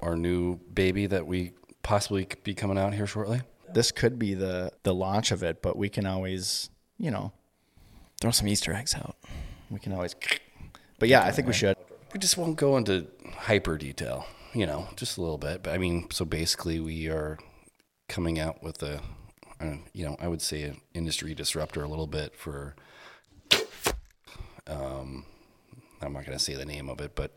our new baby that we possibly could be coming out here shortly? This could be the the launch of it, but we can always, you know, Throw some Easter eggs out. we can always. But yeah, I think we should. We just won't go into hyper detail, you know, just a little bit. But I mean, so basically, we are coming out with a, uh, you know, I would say an industry disruptor a little bit for. Um, I'm not going to say the name of it, but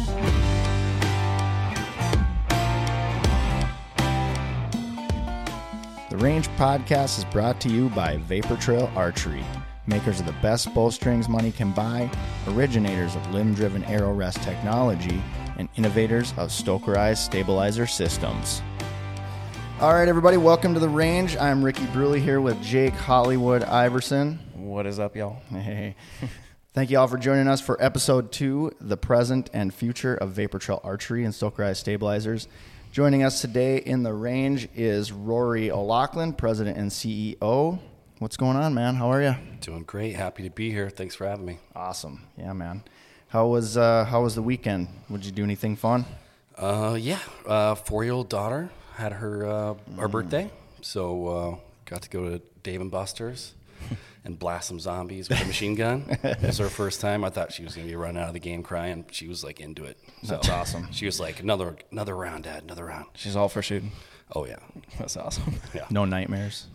The Range Podcast is brought to you by Vapor Trail Archery, makers of the best bowstrings money can buy, originators of limb driven arrow rest technology, and innovators of Stokerized stabilizer systems. All right, everybody, welcome to The Range. I'm Ricky Bruley here with Jake Hollywood Iverson. What is up, y'all? Hey. Thank you all for joining us for episode two, the present and future of Vapor Trail Archery and Stokerized Stabilizers. Joining us today in the range is Rory O'Loughlin, President and CEO. What's going on, man? How are you? doing great. Happy to be here. Thanks for having me. Awesome. Yeah, man. How was uh, how was the weekend? Would you do anything fun? Uh, yeah, uh, four year old daughter had her uh, our birthday, so uh, got to go to Dave and Buster's and blast some zombies with a machine gun. it was her first time. I thought she was gonna be running out of the game crying. She was like into it. So That's awesome. She was like another another round, Dad, another round. She's all for shooting. Oh yeah, That's awesome. yeah. No nightmares.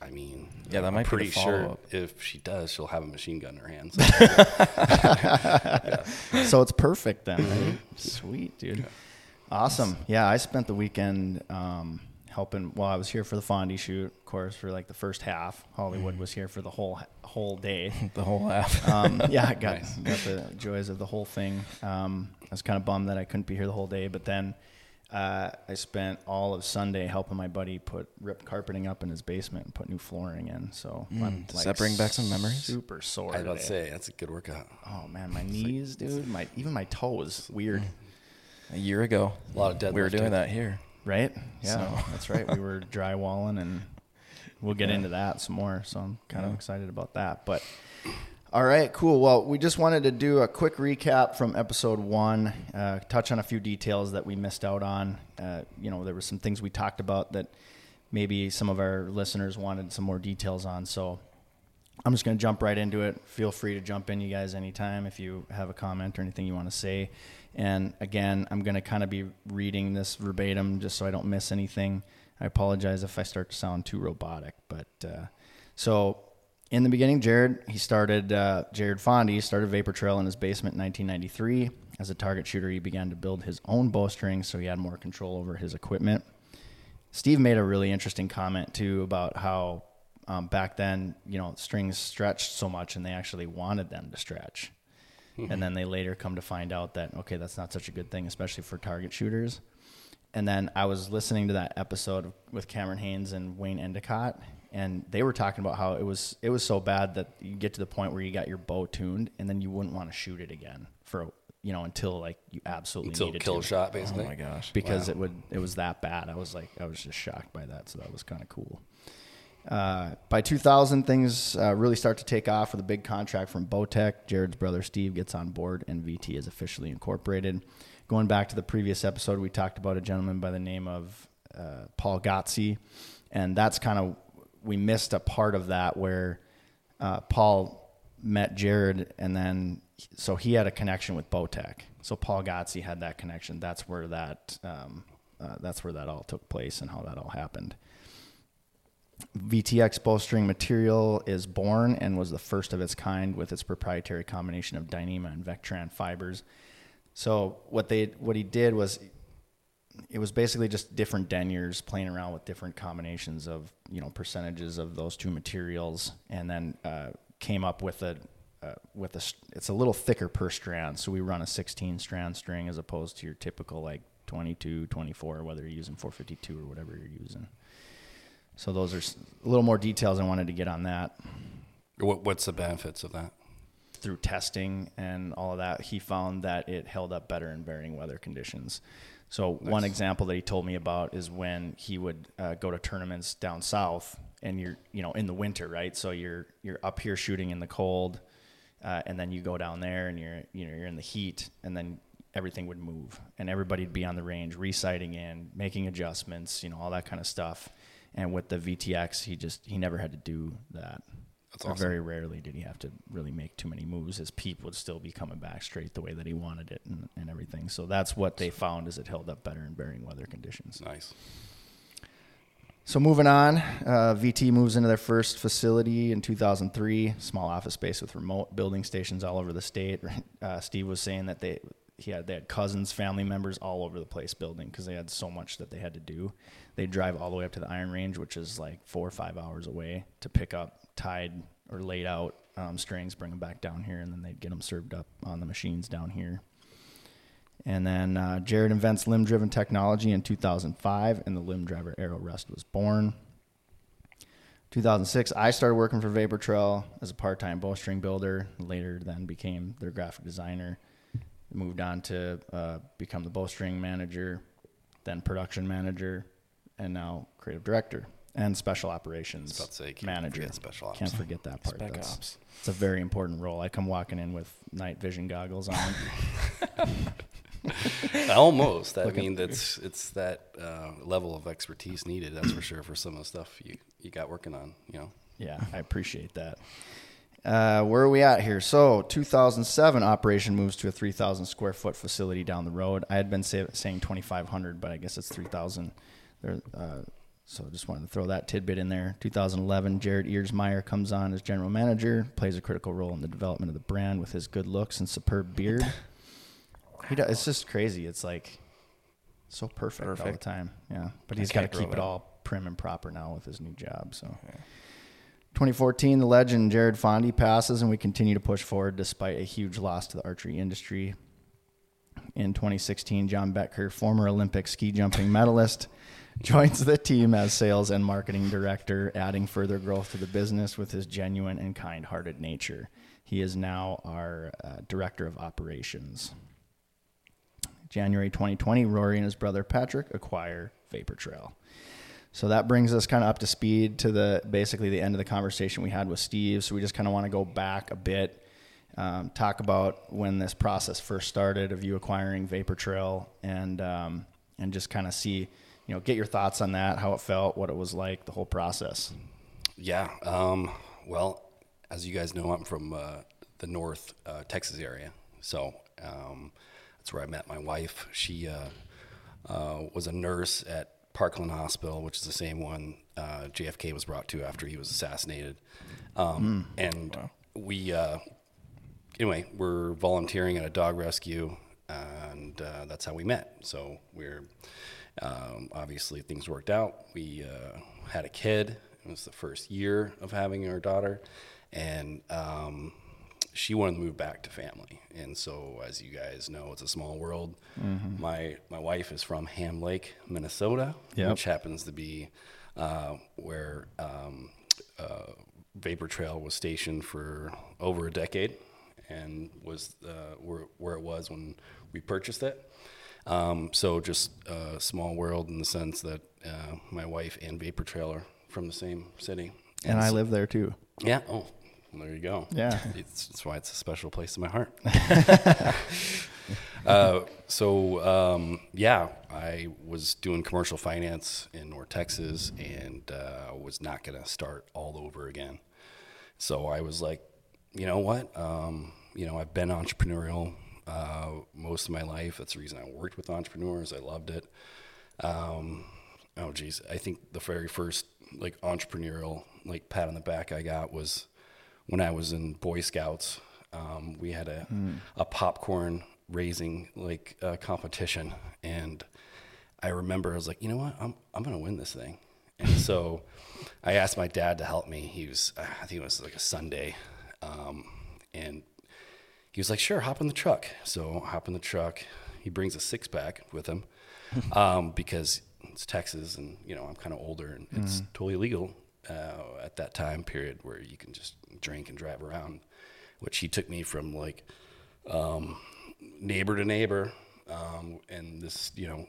I mean, Yeah, that I'm might be pretty sure follow-up. if she does, she'll have a machine gun in her hands. so it's perfect then. right? Sweet, dude. Awesome. Yeah, I spent the weekend um, helping. Well, I was here for the Fondy shoot, of course, for like the first half. Hollywood was here for the whole whole day. The whole half. Um, yeah, I got got the joys of the whole thing. Um, I was kind of bummed that I couldn't be here the whole day, but then uh, I spent all of Sunday helping my buddy put rip carpeting up in his basement and put new flooring in. So I'm does that bring back some memories? Super sore. I was about to say that's a good workout. Oh man, my knees, dude. My even my toes. Weird, a year ago, A lot of we were doing that here. Right? Yeah, So- that's right. We were drywalling, and we'll get into that some more. So I'm kind of excited about that. But all right, cool. Well, we just wanted to do a quick recap from episode one, uh, touch on a few details that we missed out on. Uh, you know, there were some things we talked about that maybe some of our listeners wanted some more details on. So I'm just going to jump right into it. Feel free to jump in, you guys, anytime if you have a comment or anything you want to say. And again, I'm going to kind of be reading this verbatim just so I don't miss anything. I apologize if I start to sound too robotic, but uh, so in the beginning, Jared he started uh, Jared Fondy started Vapor Trail in his basement in 1993. As a target shooter, he began to build his own bowstring, so he had more control over his equipment. Steve made a really interesting comment too about how um, back then, you know, strings stretched so much and they actually wanted them to stretch. And then mm-hmm. they later come to find out that, okay, that's not such a good thing, especially for target shooters. And then I was listening to that episode with Cameron Hanes and Wayne Endicott, and they were talking about how it was it was so bad that you get to the point where you got your bow tuned, and then you wouldn't want to shoot it again for you know until like you absolutely Until needed kill to shot, Oh my gosh. because it would it was that bad. I was like I was just shocked by that, so that was kind of cool. Uh, by 2000, things uh, really start to take off with a big contract from Bowtech. Jared's brother Steve gets on board, and VT is officially incorporated. Going back to the previous episode, we talked about a gentleman by the name of uh, Paul Gotze, and that's kind of we missed a part of that where uh, Paul met Jared, and then so he had a connection with Bowtech. So Paul Gotze had that connection. That's where that um, uh, that's where that all took place and how that all happened. VTX bowstring material is born and was the first of its kind with its proprietary combination of Dyneema and Vectran fibers. So what they what he did was it was basically just different deniers playing around with different combinations of you know percentages of those two materials, and then uh, came up with a uh, with a it's a little thicker per strand. So we run a 16 strand string as opposed to your typical like 22, 24, whether you're using 452 or whatever you're using. So those are a little more details I wanted to get on that What, what's the benefits of that? through testing and all of that, he found that it held up better in varying weather conditions. So one example that he told me about is when he would uh, go to tournaments down south, and you're you know in the winter, right? So you're you're up here shooting in the cold, uh, and then you go down there and you're you know you're in the heat, and then everything would move, and everybody'd be on the range, resighting in, making adjustments, you know all that kind of stuff. And with the VTX, he just he never had to do that. That's awesome. Very rarely did he have to really make too many moves. His peep would still be coming back straight the way that he wanted it and, and everything. So that's what they found is it held up better in varying weather conditions. Nice. So moving on, uh, VT moves into their first facility in 2003, small office space with remote building stations all over the state. Uh, Steve was saying that they he had they had cousins, family members all over the place building because they had so much that they had to do. They'd drive all the way up to the Iron Range, which is like four or five hours away, to pick up tied or laid out um, strings, bring them back down here, and then they'd get them served up on the machines down here. And then uh, Jared invents limb driven technology in 2005, and the limb driver Arrow Rest was born. 2006, I started working for Vapor Trail as a part time bowstring builder. Later, then became their graphic designer. Moved on to uh, become the bowstring manager, then production manager, and now creative director and special operations about to say, can't manager. forget special ops. Can't forget that part. Spec That's- ops. It's a very important role. I come walking in with night vision goggles on. Almost. I mean, that's it's that uh, level of expertise needed. That's for sure for some of the stuff you you got working on. You know. Yeah, I appreciate that. Uh, where are we at here? So, 2007 operation moves to a 3,000 square foot facility down the road. I had been say, saying 2,500, but I guess it's 3,000. There, uh, so, just wanted to throw that tidbit in there. 2011, Jared Earsmeyer comes on as general manager, plays a critical role in the development of the brand with his good looks and superb beard. He does, it's just crazy. It's like so perfect, all the time. Yeah, but he's got to keep it all prim and proper now with his new job. So. 2014, the legend Jared Fondy passes, and we continue to push forward despite a huge loss to the archery industry. In 2016, John Becker, former Olympic ski jumping medalist, joins the team as sales and marketing director, adding further growth to the business with his genuine and kind hearted nature. He is now our uh, director of operations. January 2020, Rory and his brother Patrick acquire Vapor Trail. So that brings us kind of up to speed to the basically the end of the conversation we had with Steve. So we just kind of want to go back a bit, um, talk about when this process first started of you acquiring Vapor Trail, and um, and just kind of see, you know, get your thoughts on that, how it felt, what it was like, the whole process. Yeah. Um, well, as you guys know, I'm from uh, the North uh, Texas area, so um, that's where I met my wife. She uh, uh, was a nurse at Parkland Hospital, which is the same one uh, JFK was brought to after he was assassinated. Um, and we, uh, anyway, we're volunteering at a dog rescue, and uh, that's how we met. So we're um, obviously things worked out. We uh, had a kid. It was the first year of having our daughter, and um, she wanted to move back to family. And so, as you guys know, it's a small world. My my wife is from Ham Lake, Minnesota, Yep. which happens to be uh, where um, uh, Vapor Trail was stationed for over a decade, and was uh, where where it was when we purchased it. Um, so just a small world in the sense that uh, my wife and Vapor Trail are from the same city. And I so- live there too. yeah. Oh, there you go. Yeah. It's, that's why it's a special place in my heart. uh, so, um, yeah, I was doing commercial finance in North Texas and uh, was not going to start all over again. So I was like, you know what? Um, you know, I've been entrepreneurial uh, most of my life. That's the reason I worked with entrepreneurs. I loved it. Um, oh geez, I think the very first like entrepreneurial like pat on the back I got was when I was in Boy Scouts. Um, we had a a popcorn raising like uh, competition, and I remember I was like, you know what, I'm I'm gonna win this thing, and so I asked my dad to help me. He was I think it was like a Sunday, um, and he was like, sure, hop in the truck. So hop in the truck. He brings a six pack with him um, because it's Texas and, you know, I'm kind of older and it's totally legal uh, at that time period where you can just drink and drive around, which he took me from like um, neighbor to neighbor um, in this, you know,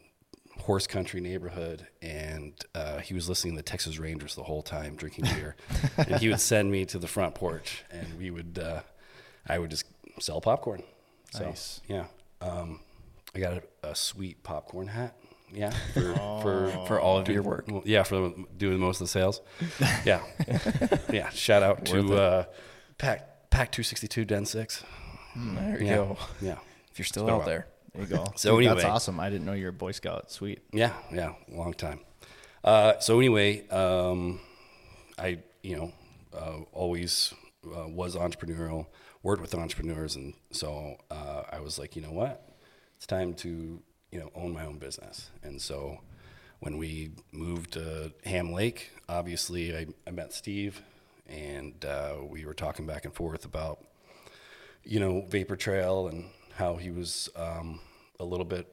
horse country neighborhood. And uh, he was listening to the Texas Rangers the whole time, drinking beer. and he would send me to the front porch and we would, uh, I would just sell popcorn. So, Nice. Yeah. Um, I got a, a sweet popcorn hat. Yeah. For, for, For all of your work. yeah, for doing most of the sales. Yeah. yeah. Shout out to uh, Pack, Pack 262 Den 6. There you Yeah. go. Yeah. If you're still out while. there. There you go. So Dude, that's awesome. I didn't know you were a Boy Scout. Sweet. Yeah, yeah, long time. Uh, so anyway, um, I you know uh, always uh, was entrepreneurial, worked with entrepreneurs, and so uh, I was like, you know what, it's time to you know own my own business. And so when we moved to Ham Lake, obviously I, I met Steve, and uh, we were talking back and forth about you know, Vapor Trail and how he was um, a little bit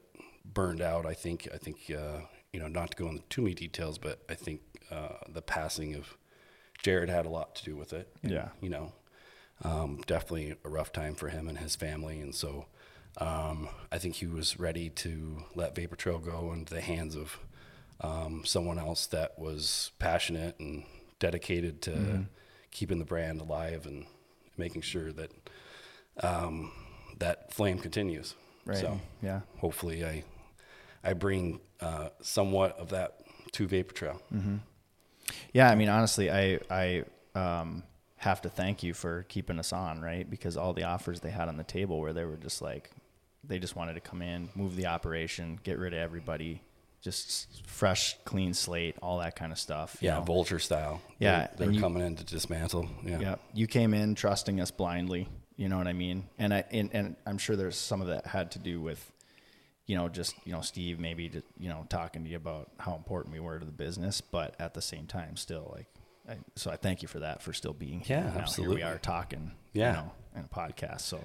burned out. I think, I think, uh, you know, not to go into too many details, but I think uh, the passing of Jared had a lot to do with it. And, Yeah. You know, um, definitely a rough time for him and his family. And so um, I think he was ready to let Vapor Trail go into the hands of um, someone else that was passionate and dedicated to keeping the brand alive and making sure that um, that flame continues. Right. So Yeah. hopefully I I bring uh, somewhat of that to Vapor Trail. Yeah, I mean, honestly, I I um, have to thank you for keeping us on, right? Because all the offers they had on the table where they were just like, they just wanted to come in, move the operation, get rid of everybody, just fresh, clean slate, all that kind of stuff. Yeah, know? vulture style. Yeah, they're, they're you- coming in to dismantle. Yeah, Yeah, you came in trusting us blindly. You know what I mean? And I and, and I'm sure there's some of that had to do with, you know, just you know Steve maybe just, you know talking to you about how important we were to the business, but at the same time, still like, I, so I thank you for that for still being here. Yeah, now. Here absolutely. we are talking. Yeah. you know, in a podcast. So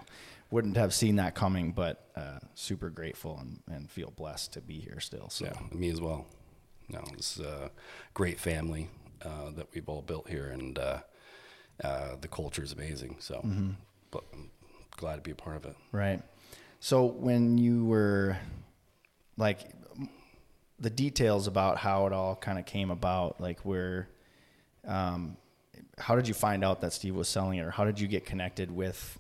wouldn't have seen that coming, but uh, super grateful and, and feel blessed to be here still. So yeah, me as well. No, it's a great family uh, that we've all built here, and uh, uh, the culture is amazing. So, Mm-hmm. but I'm glad to be a part of it. Right. So when you were like the details about how it all kind of came about, like where, um, how did you find out that Steve was selling it, or how did you get connected with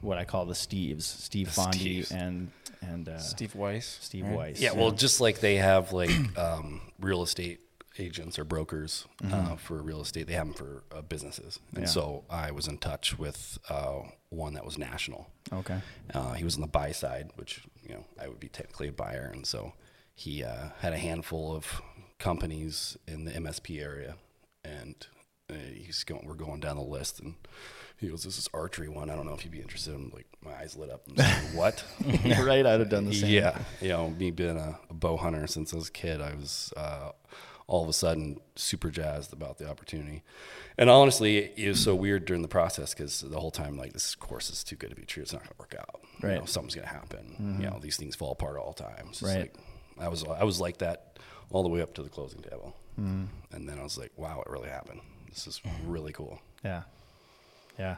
what I call the Steves, Steve The Fondy Steves. and and uh, Steve Weiss. Steve right? Weiss? Yeah, well, just like they have like um, real estate agents or brokers Mm-hmm. uh, for real estate, they have them for uh, businesses. And Yeah. so I was in touch with uh, one that was national. Okay. Uh, he was on the buy side, which you know I would be technically a buyer, and so he uh, had a handful of companies in the MSP area, and uh, he's going. We're going down the list, and he goes, "This is archery one. I don't know if you'd be interested." I'm like, my eyes lit up. I'm saying, "What?" right. I'd have done the same. Yeah, you know, me being a, a bow hunter since I was a kid, I was uh, all of a sudden super jazzed about the opportunity. And honestly, it was so weird during the process because the whole time, like, this course is too good to be true. It's not going to work out. You Right. know, something's going to happen. You know, these things fall apart all the time. It's Right. like, I was I was like that all the way up to the closing table, and then I was like, wow, it really happened. This is really cool. Yeah. Yeah.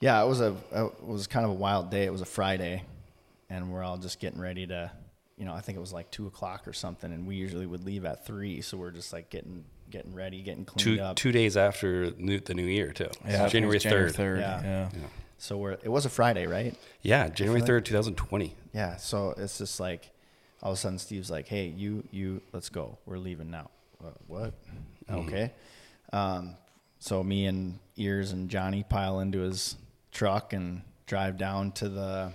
Yeah, it was a it was kind of a wild day. It was a Friday, and we're all just getting ready to, you know, I think it was like two o'clock or something, and we usually would leave at three, so we're just like getting getting ready, getting cleaned Two up. two days after new, the new year too. Yeah, it January was January third. Yeah. Yeah. So we're it was a Friday, right? Yeah, January third, two thousand twenty. Yeah. So it's just like all of a sudden Steve's like, "Hey, you you let's go. We're leaving now." Uh, what? Okay. Um, so me and Ears and Johnny pile into his truck and drive down to the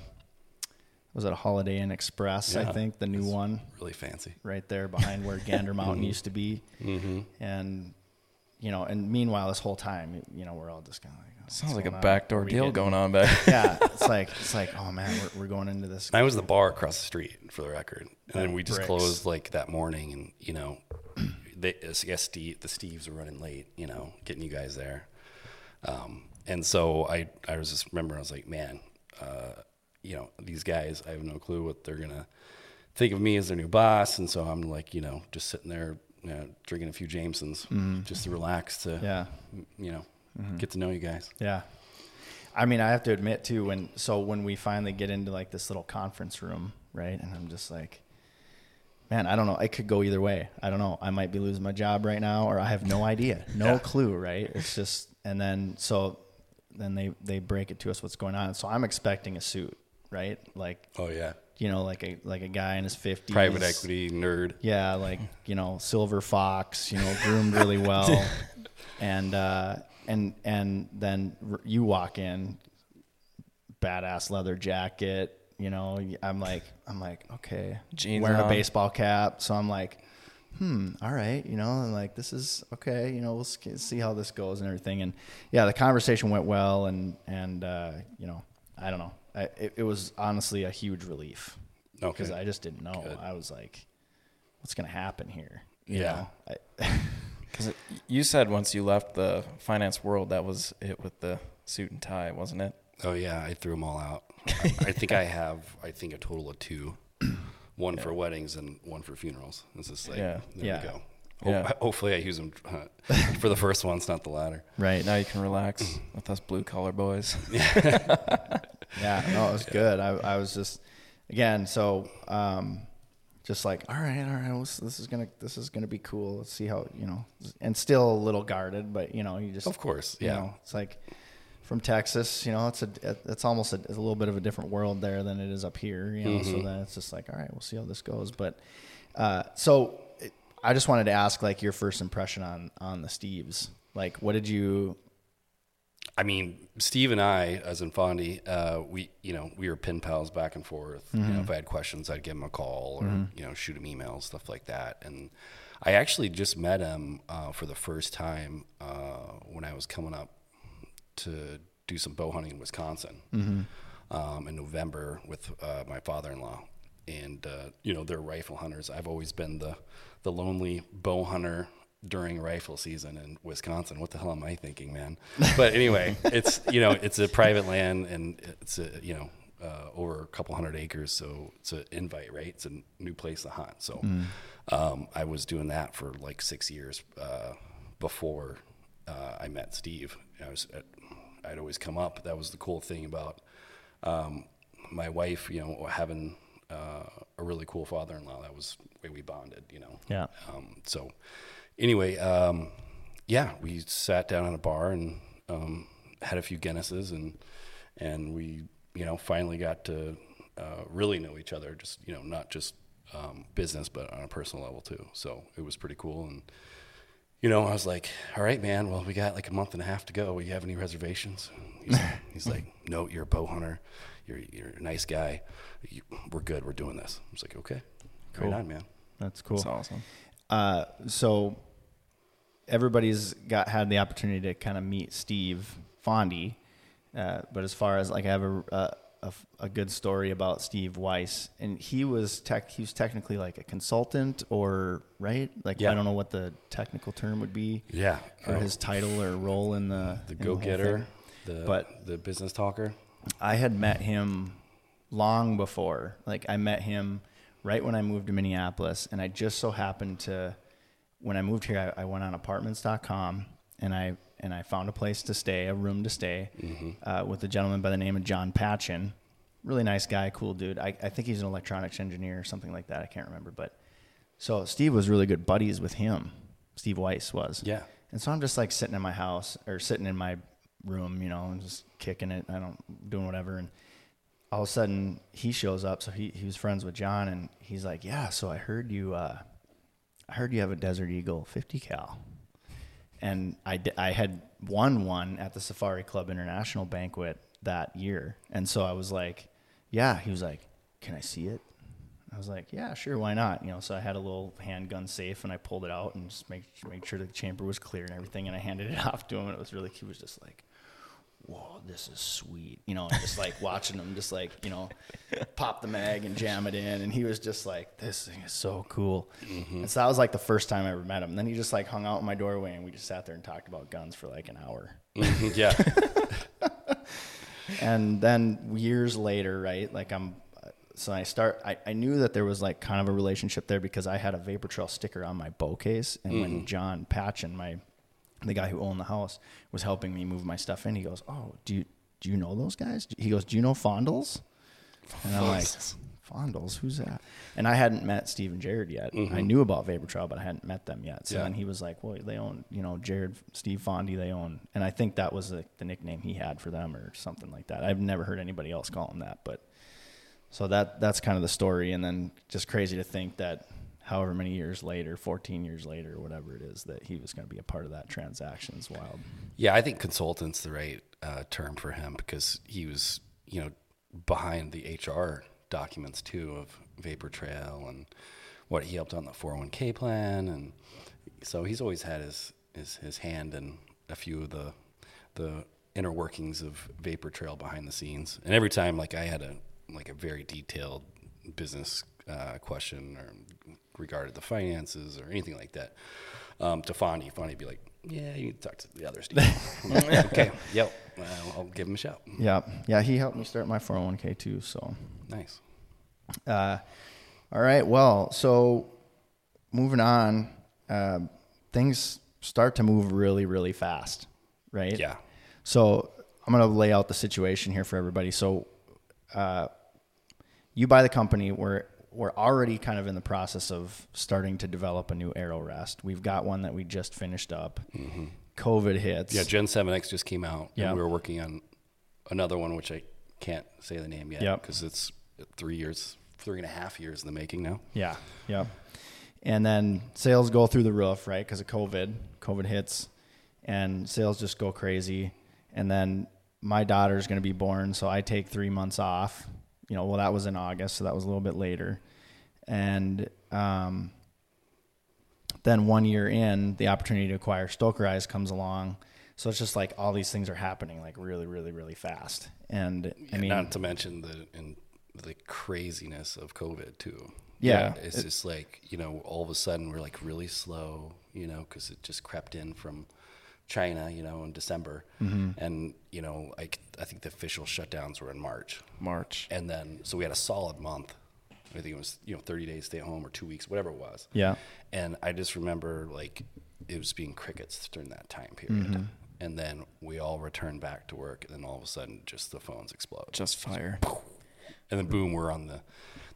was it a Holiday Inn Express? I think the new it's one Really fancy. right there behind where Gander Mountain used to be. Mm-hmm. And you know, and meanwhile, this whole time, you know, we're all just kind of like, oh, Sounds like a on? backdoor deal getting- going on back. Yeah, it's like it's like, oh man, we're, we're going into this. I was the bar across the street for the record, and then we just Bricks. closed like that morning, and you know, they, I guess Steve, the Steves were running late, you know, getting you guys there, um, and so I I was just remembering I was like, man, uh, you know, these guys, I have no clue what they're gonna think of me as their new boss, and so I'm like, you know, just sitting there. You know, drinking a few Jamesons just to relax to, Yeah, you know, get to know you guys. yeah. I mean, I have to admit too, when so when we finally get into like this little conference room, right, and I'm just like, man, I don't know. It could go either way. I don't know. I might be losing my job right now, or I have no idea, no Yeah. clue, right? It's just, and then so then they they break it to us what's going on. So I'm expecting a suit, right? Like Oh yeah, you know, like a like a guy in his fifties, private equity nerd. Yeah, like you know, silver fox, you know, groomed really well, and uh, and and then you walk in, badass leather jacket. You know, I'm like, I'm like, okay, Jeans wearing a baseball cap. So I'm like, hmm, all right, you know, and like this is okay. You know, we'll see how this goes and everything. And yeah, the conversation went well, and and uh, you know, I don't know, I, it, it was honestly a huge relief Okay. because I just didn't know. Good. I was like, what's going to happen here? You Yeah. Because you said once you left the finance world, that was it with the suit and tie, wasn't it? Oh yeah, I threw them all out. I, think I have, I think a total of two, one for weddings and one for funerals. It's just like, Yeah. there Yeah. we go. Ho- Yeah. Hopefully, I use them uh, for the first ones, not the latter. right. Now you can relax with us blue collar boys. Yeah. No, it was good. I, I was just, again, so, um, just like, all right, all right, well, this this is gonna, this is gonna be cool. Let's see how, you know, and still a little guarded, but you know, you just, Of course, you yeah. know, it's like from Texas, you know, it's a, it's almost a, it's a little bit of a different world there than it is up here, you know. So Mm-hmm. then it's just like, all right, we'll see how this goes. But uh, so I just wanted to ask, like, your first impression on on the Steves. Like, what did you? I mean, Steve and I, as in Fondy, uh, we you know we were pen pals back and forth. You know, if I had questions, I'd give him a call or you know shoot him emails, stuff like that. And I actually just met him uh, for the first time uh, when I was coming up to do some bow hunting in Wisconsin um, in November with uh, my father-in-law. And uh, you know they're rifle hunters. I've always been the the lonely bow hunter during rifle season in Wisconsin. What the hell am I thinking, man? But anyway, it's you know it's a private land and it's a you know uh, over a couple hundred acres, so it's an invite, right? It's a new place to hunt. So um, I was doing that for like six years uh, before uh, I met Steve. I was at, I'd always come up. That was the cool thing about um, my wife, you know, having uh, a really cool father-in-law. That was the way we bonded, you know. Yeah. Um, so anyway, um, yeah, we sat down at a bar and um, had a few Guinnesses, and and we, you know, finally got to uh, really know each other. Just you know, not just um, business, but on a personal level too. So it was pretty cool and you know, I was like, all right, man, well, we got like a month and a half to go. Do you have any reservations? He's, he's like, no, you're a bow hunter. You're, you're a nice guy. You, we're good. We're doing this. I was like, okay, Cool. right on, man. That's cool. That's awesome. Uh, so everybody's got had the opportunity to kind of meet Steve Fondy, uh, but as far as like I have a, a, a, good story about Steve Weiss, and he was tech he was technically like a consultant or right, like Yeah. I don't know what the technical term would be Yeah. for his title or role in the the go-getter, thing. the But- the business talker. I had met him long before. Like I met him right when I moved to Minneapolis, and I just so happened to when I moved here, I, I went on apartments.com and I and I found a place to stay, a room to stay, uh, with a gentleman by the name of John Patchen. Really nice guy, cool dude. I, I think he's an electronics engineer or something like that. I can't remember, but so Steve was really good buddies with him. Steve Weiss was. Yeah. And so I'm just like sitting in my house or sitting in my room, you know, and just kicking it. I don't doing whatever. And all of a sudden he shows up. So he, he was friends with John and he's like, yeah, so I heard you, uh, I heard you have a Desert Eagle 50 cal. And I, I had won one at the Safari Club International banquet that year. And so I was like, yeah, he was like, can I see it? I was like, yeah, sure, why not? You know, so I had a little handgun safe and I pulled it out and just make make sure the chamber was clear and everything, and I handed it off to him. And it was really, he was just like, whoa, this is sweet, you know, just like watching him, just like you know, pop the mag and jam it in, and he was just like, this thing is so cool. And so that was like the first time I ever met him. And then he just like hung out in my doorway and we just sat there and talked about guns for like an hour. Mhm, yeah. and then years later, right? Like I'm, so I start. I, I knew that there was like kind of a relationship there because I had a Vapor Trail sticker on my bow case, and when John Patchen, my the guy who owned the house, was helping me move my stuff in, he goes, "Oh, do you do you know those guys?" He goes, "Do you know Fondles?" And I'm like, Fondles, who's that? And I hadn't met Steve and Jared yet. I mm-hmm. knew about Vapor Trail, but I hadn't met them yet. So Yeah. then he was like, well, they own, you know, Jared, Steve Fondy, they own. And I think that was the, the nickname he had for them or something like that. I've never heard anybody else call him that. But so that that's kind of the story. And then just crazy to think that however many years later, 14 years later, whatever it is, that he was going to be a part of that transaction is wild. Yeah, I think consultant's the right uh, term for him because he was, you know, behind the HR documents too of Vapor Trail and what he helped on the 401k plan, and so he's always had his his, his hand in a few of the the inner workings of Vapor Trail behind the scenes. And every time, like I had a like a very detailed business uh, question or regarded the finances or anything like that um, to Fondy, Fondy'd be like, "Yeah, you need to talk to the others." Like, okay, yep, well, I'll give him a shout. Yeah. Yeah. He helped me start my 401k too. So. Nice. Uh, all right. Well, so moving on, uh, things start to move really, really fast, right? Yeah. So I'm going to lay out the situation here for everybody. So, uh, you buy the company. We're we're already kind of in the process of starting to develop a new arrow rest. We've got one that we just finished up. Mm-hmm. COVID hits. Yeah, Gen 7X just came out. Yeah. And we were working on another one, which I can't say the name yet Yep. because it's three years, three and a half years in the making now. Yeah, yeah. And then sales go through the roof, right? Because of COVID. COVID hits, and sales just go crazy. And then my daughter's going to be born, so I take three months off. You know, well, that was in August, so that was a little bit later. And um, then one year in, the opportunity to acquire Stokerized comes along. So it's just like all these things are happening like really, really, really fast. And I mean, not to mention the in the craziness of COVID too. Yeah. it's just like you know, all of a sudden we're like really slow, you know, because it just crept in from China, you know, in December, Mm-hmm. and you know, I I think the official shutdowns were in March, March. and then so we had a solid month. I think it was you know 30 days stay at home or two weeks, whatever it was. yeah, And I just remember like it was being crickets during that time period. Mm-hmm. And then we all returned back to work, and then all of a sudden, just the phones explode. Just fire. And then boom, we're on the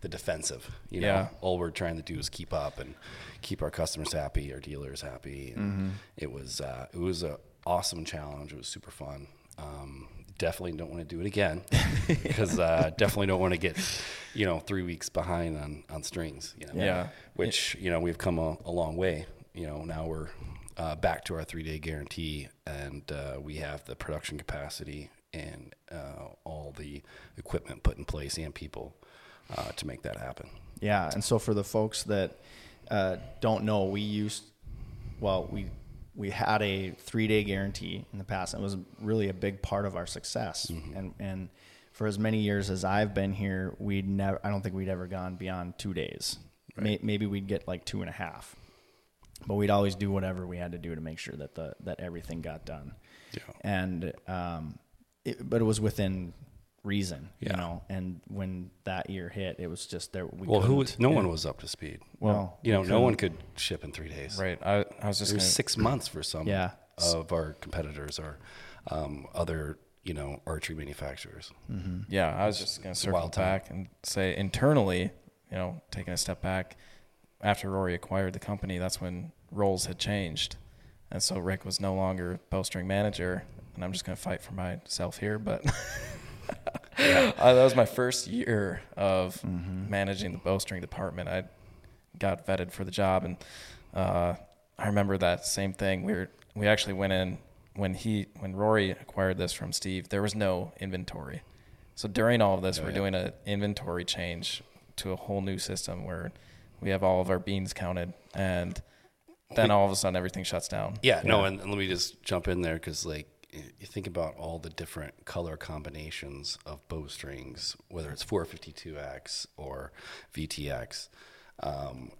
the defensive. You know, Yeah. all we're trying to do is keep up and keep our customers happy, our dealers happy. And Mm-hmm. it was uh, it was a awesome challenge. It was super fun. Um, definitely don't want to do it again because uh, definitely don't want to get you know three weeks behind on on strings. You know, Yeah. which you know we've come a, a long way. You know, now we're uh, back to our three day guarantee, and uh, we have the production capacity and uh, all the equipment put in place and people uh, to make that happen. Yeah, and so for the folks that uh, don't know, we used well, we we had a three day guarantee in the past. and It was really a big part of our success, and and for as many years as I've been here, we'd never. I don't think we'd ever gone beyond two days. May, maybe we'd get like two and a half, but we'd always do whatever we had to do to make sure that the that everything got done. Yeah. And um, it, but it was within reason, Yeah. you know. And when that year hit, it was just there. We Well, who was, no one was up to speed. Well, You know, no one couldn't- ship in three days. Right. I, I was It just gonna, six months for some Yeah. of our competitors or um, other, you know, archery manufacturers. Yeah, I was just going to circle back and say internally, you know, taking a step back, after Rory acquired the company, that's when roles had changed. And so Rick was no longer bowstring manager, and I'm just going to fight for myself here, but uh, that was my first year of managing the bowstring department. I got vetted for the job, and uh, I remember that same thing. We were we actually went in when he when Rory acquired this from Steve. There was no inventory, So during all of this, we're doing an inventory change to a whole new system where we have all of our beans counted, and then all of a sudden everything shuts down. Yeah, no, and, and let me just jump in there because, like, y- you think about all the different color combinations of bowstrings, whether it's 452X or VTX, um,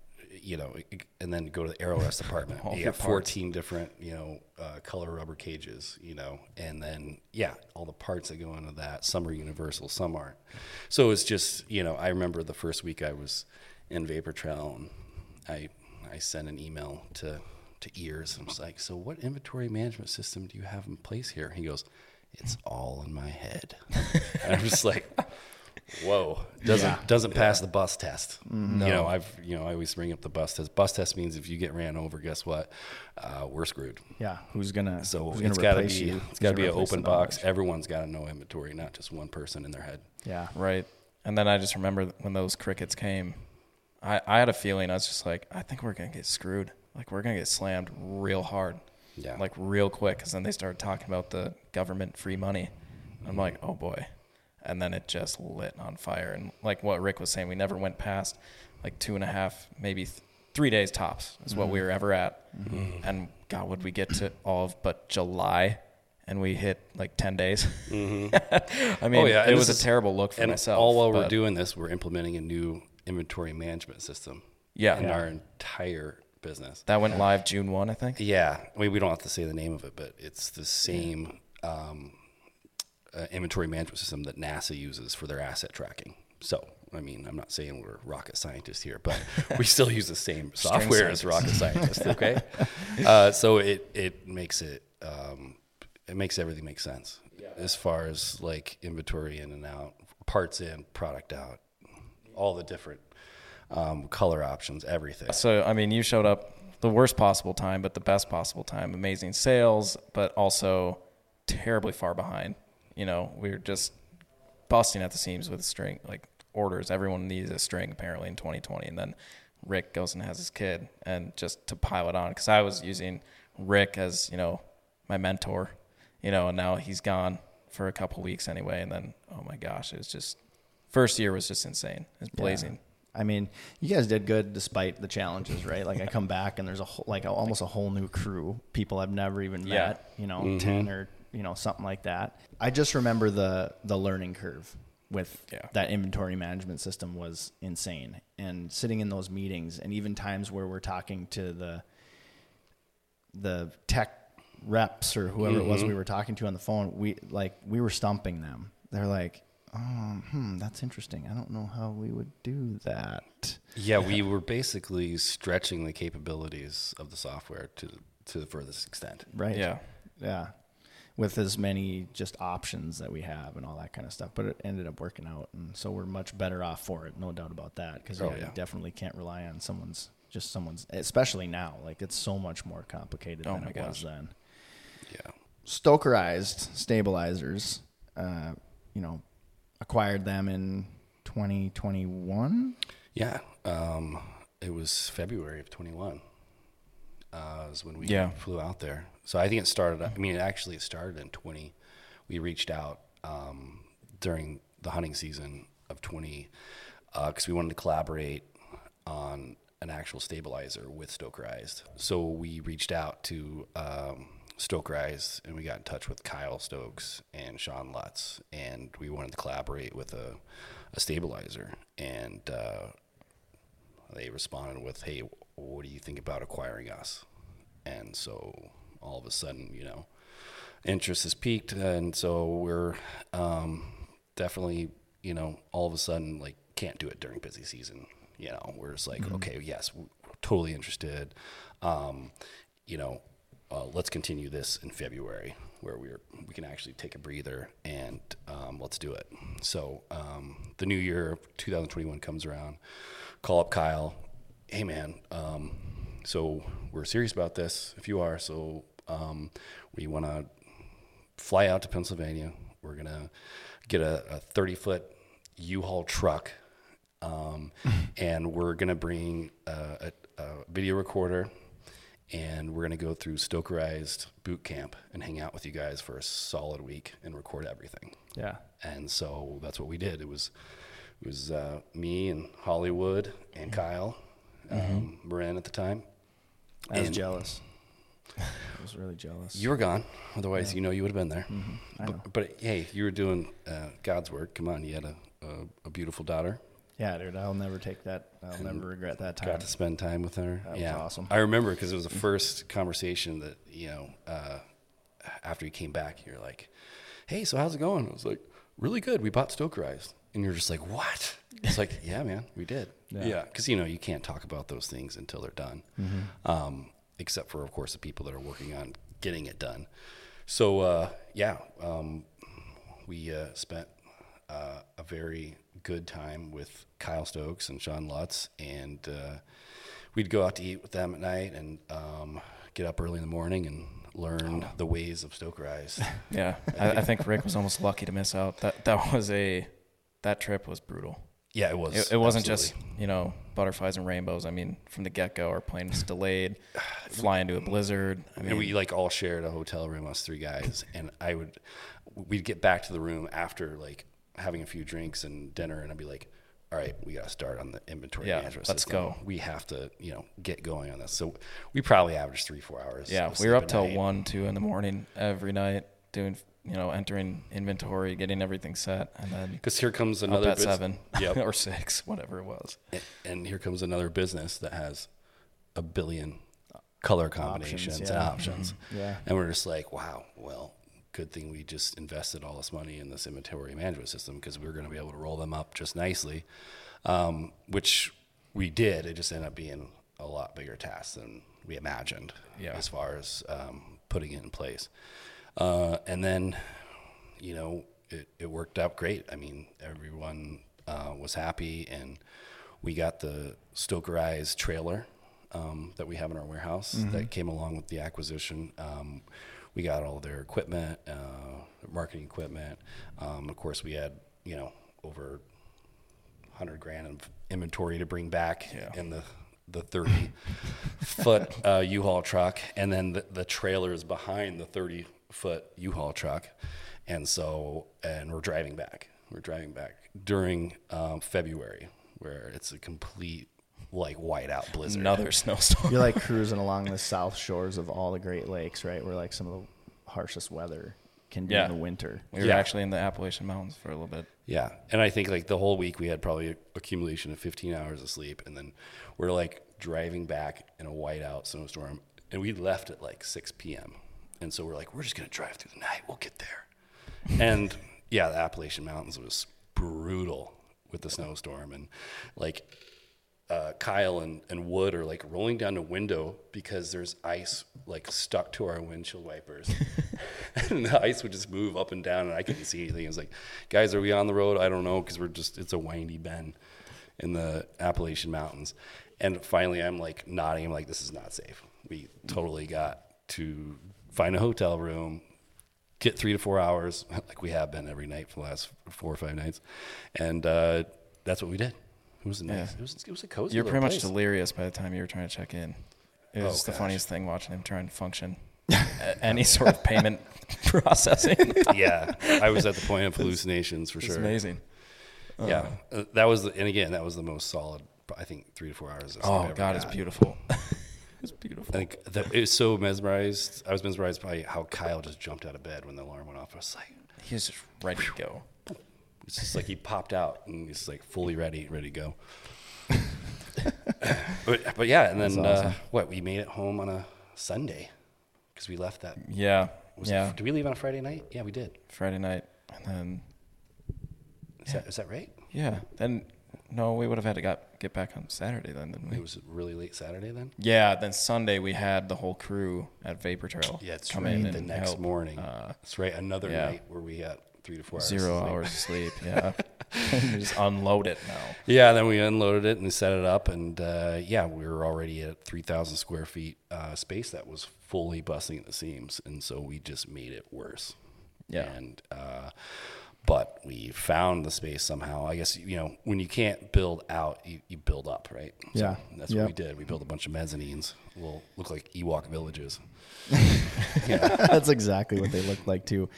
you know, and then go to the arrow rest department. You got 14 different, you know, uh, color rubber cages, you know, and then, yeah, all the parts that go into that. Some are universal, some aren't. So it's just, you know, I remember the first week I was in Vapor Trail and I I sent an email to to Ears. and I was like, "So what inventory management system do you have in place here?" He goes, "It's all in my head." and I'm just like, "Whoa!" Doesn't doesn't pass the bus test. You know, I've you know I always bring up the bus test. Bus test means if you get ran over, guess what? Uh, we're screwed. Yeah, who's gonna So who's gonna it's got to be you? it's got to be an open box. knowledge? Everyone's got to know inventory, not just one person in their head. Yeah, Right. And then I just remember when those crickets came, I, I had a feeling I was just like, I think we're gonna get screwed. Like we're gonna get slammed real hard. Yeah. Like real quick, because then they started talking about the government free money. I'm mm-hmm. like, oh boy. And then it just lit on fire. And like what Rick was saying, we never went past like two and a half, maybe th- three days tops is what we mm-hmm. were ever at. Mm-hmm. And God, would we get to all of but July? And we hit like 10 days. I oh, mean, Oh, yeah, it and was a is- terrible look for and myself. all while we're doing this, we're implementing a new inventory management system. Yeah. in Yeah. our entire business. That went live June 1, I think. Yeah, mean, we don't have to say the name of it, but it's the same um, uh, inventory management system that NASA uses for their asset tracking. So, I mean, I'm not saying we're rocket scientists here, but we still use the same software as rocket scientists. Okay, uh, so it it makes it um, it makes everything make sense as far as like inventory in and out, parts in, product out, all the different um, color options, everything. So, I mean, you showed up the worst possible time, but the best possible time. Amazing sales, but also terribly far behind. You know, we were just busting at the seams with string, like orders. Everyone needs a string apparently in 2020. And then Rick goes and has his kid, and just to pile it on, because I was using Rick as, you know, my mentor, you know, and now he's gone for a couple weeks anyway. And then, oh my gosh, it was just, first year was just insane. It was blazing. I mean, you guys did good despite the challenges, right? Like I come back and there's a whole, like a, almost a whole new crew, people I've never even Yeah. met, you know, mm-hmm. ten or you know something like that. I just remember the the learning curve with Yeah. that inventory management system was insane, and sitting in those meetings, and even times where we're talking to the the tech reps or whoever it was mm-hmm. we were talking to on the phone, we like we were stumping them. They're like, um, hmm, that's interesting. I don't know how we would do that. Yeah, we were basically stretching the capabilities of the software to to the furthest extent. Right. Yeah. Yeah. With as many just options that we have and all that kind of stuff, but it ended up working out, and so we're much better off for it, no doubt about that. Because Oh, yeah, yeah. you definitely can't rely on someone's just someone's, especially now. Like it's so much more complicated Oh than my it was then. Yeah. Stokerized stabilizers, uh, you know, acquired them in 2021. Yeah. Um, it was February of 21 uh, is when we Yeah. flew out there. So I think it started, I mean, it actually, it started in 20. We reached out um, during the hunting season of 20 because we wanted to collaborate on an actual stabilizer with Stokerized. So we reached out to um, Stokerized and we got in touch with Kyle Stokes and Sean Lutz, and we wanted to collaborate with a, a stabilizer. And uh, they responded with, "Hey, what do you think about acquiring us?" And so all of a sudden, you know, interest has peaked, and so we're um, definitely, you know, all of a sudden like can't do it during busy season. You know, we're just like, okay, yes, we're totally interested. Um, you know, uh, let's continue this in February, where we're we can actually take a breather and um, let's do it. So um, the new year, 2021 comes around. Call up Kyle. Hey man, um, so we're serious about this. If you are, so um, we want to fly out to Pennsylvania. We're gonna get a, a 30 foot U-Haul truck, um, and we're gonna bring a, a, a video recorder and we're going to go through Stokerized boot camp and hang out with you guys for a solid week and record everything. Yeah. And so that's what we did. It was it was uh, me and Hollywood and Kyle, um, Marin at the time. I was And- jealous. I was really jealous. You were gone. Otherwise, you know, you would have been there. I know. But, but hey, you were doing uh, God's work. Come on, you had a, a, a beautiful daughter. Yeah, dude. I'll never take that. I'll never regret that time. Got to spend time with her. That was yeah, awesome. I remember because it was the first conversation that you know. Uh, after you came back, you're like, "Hey, so how's it going?" I was like, "Really good. We bought Stoker Stokerized," and you're just like, "What?" It's like, "Yeah, man, we did." Yeah. Yeah, because you know you can't talk about those things until they're done, um, except for of course the people that are working on getting it done. So uh, yeah, um, we uh, spent uh, a very good time with Kyle Stokes and Sean Lutz, and uh, we'd go out to eat with them at night and um, get up early in the morning and learn the ways of Stokerized. Yeah, I, I think Rick was almost lucky to miss out. That that was a that trip was brutal. yeah, it was. It, it wasn't absolutely. just you know butterflies and rainbows. I mean, from the get go, our plane was delayed, fly into a blizzard. I mean, and we like all shared a hotel room, us three guys. And I would, we'd get back to the room after like having a few drinks and dinner, and I'd be like, "All right, we got to start on the inventory Yeah, management let's system. go. We have to, you know, get going on this." So we probably averaged three, four hours. yeah, we were up till night. one, two in the morning every night doing you know entering inventory, getting everything set, and then Because here comes another bus- seven Yep. or six, whatever it was. and, and here comes another business that has a billion color combinations and yeah. options. Mm-hmm. Yeah. And we're just like, wow, well, good thing we just invested all this money in this inventory management system because we were going to be able to roll them up just nicely, um, which we did. It just ended up being a lot bigger task than we imagined Yeah. as far as um, putting it in place. Uh, and then, you know, it, it worked out great. I mean, everyone uh, was happy, and we got the Stokerized trailer um, that we have in our warehouse that came along with the acquisition. Um, we got all their equipment, uh, marketing equipment. Um, of course, we had you know over hundred grand of inventory to bring back Yeah. in the the 30 foot uh, U-Haul truck, and then the, the trailer is behind the 30 foot U-Haul truck, and so and we're driving back. We're driving back during um, February, where it's a complete like whiteout blizzard. Another snowstorm. You're like cruising along the south shores of all the Great Lakes, right? Where like some of the harshest weather can be Yeah. in the winter. We were Yeah. actually in the Appalachian Mountains for a little bit. Yeah, and I think like the whole week we had probably accumulation of 15 hours of sleep, and then we're like driving back in a whiteout snowstorm, and we left at like 6 p.m. And so we're like, we're just gonna drive through the night. We'll get there. and yeah, the Appalachian Mountains was brutal with the snowstorm, and like uh, Kyle and, and Wood are like rolling down a window because there's ice like stuck to our windshield wipers. and the ice would just move up and down and I couldn't see anything. It's like, guys, are we on the road? I don't know because we're just, it's a windy bend in the Appalachian Mountains. And finally, I'm like nodding. I'm like, this is not safe. We totally got to find a hotel room, get three to four hours, like we have been every night for the last four or five nights. And uh, that's what we did. It was nice. Yeah. It was it was a cozy. You're pretty much place. delirious by the time you were trying to check in. It was Oh, the gosh. funniest thing watching him trying to function. Any sort of payment processing. yeah, I was at the point of hallucinations for It's sure. amazing. Yeah, Uh, that was the, and again that was the most solid. I think three to four hours. Of Oh God, it's beautiful. it's beautiful. I think that it was so mesmerized. I was mesmerized by how Kyle just jumped out of bed when the alarm went off. I was like, He was just ready to go. It's just like he popped out and he's like fully ready, ready to go. but but yeah, and then That's uh, what we made it home on a Sunday because we left that. Yeah, Was yeah. It, did we leave on a Friday night? Yeah, we did. Friday night, and then Is that is that right? yeah, then no, we would have had to got, get back on Saturday then, didn't we? It was really late Saturday then. Yeah, then Sunday we had the whole crew at Vapor Trail. Yeah, it's come right. in the next help. morning. Uh, That's right. Another yeah. night where we had three to four hours. zero hours of sleep. Yeah, We just unload it now. Yeah, then we unloaded it and set it up, and uh, yeah, we were already at three thousand square feet uh, space that was fully busting at the seams, and so we just made it worse. Yeah. and uh, but we found the space somehow. I guess you know when you can't build out, you, you build up, right? Yeah. that's Yep. what we did. We built a bunch of mezzanines. Will look like Ewok villages. That's exactly what they look like too.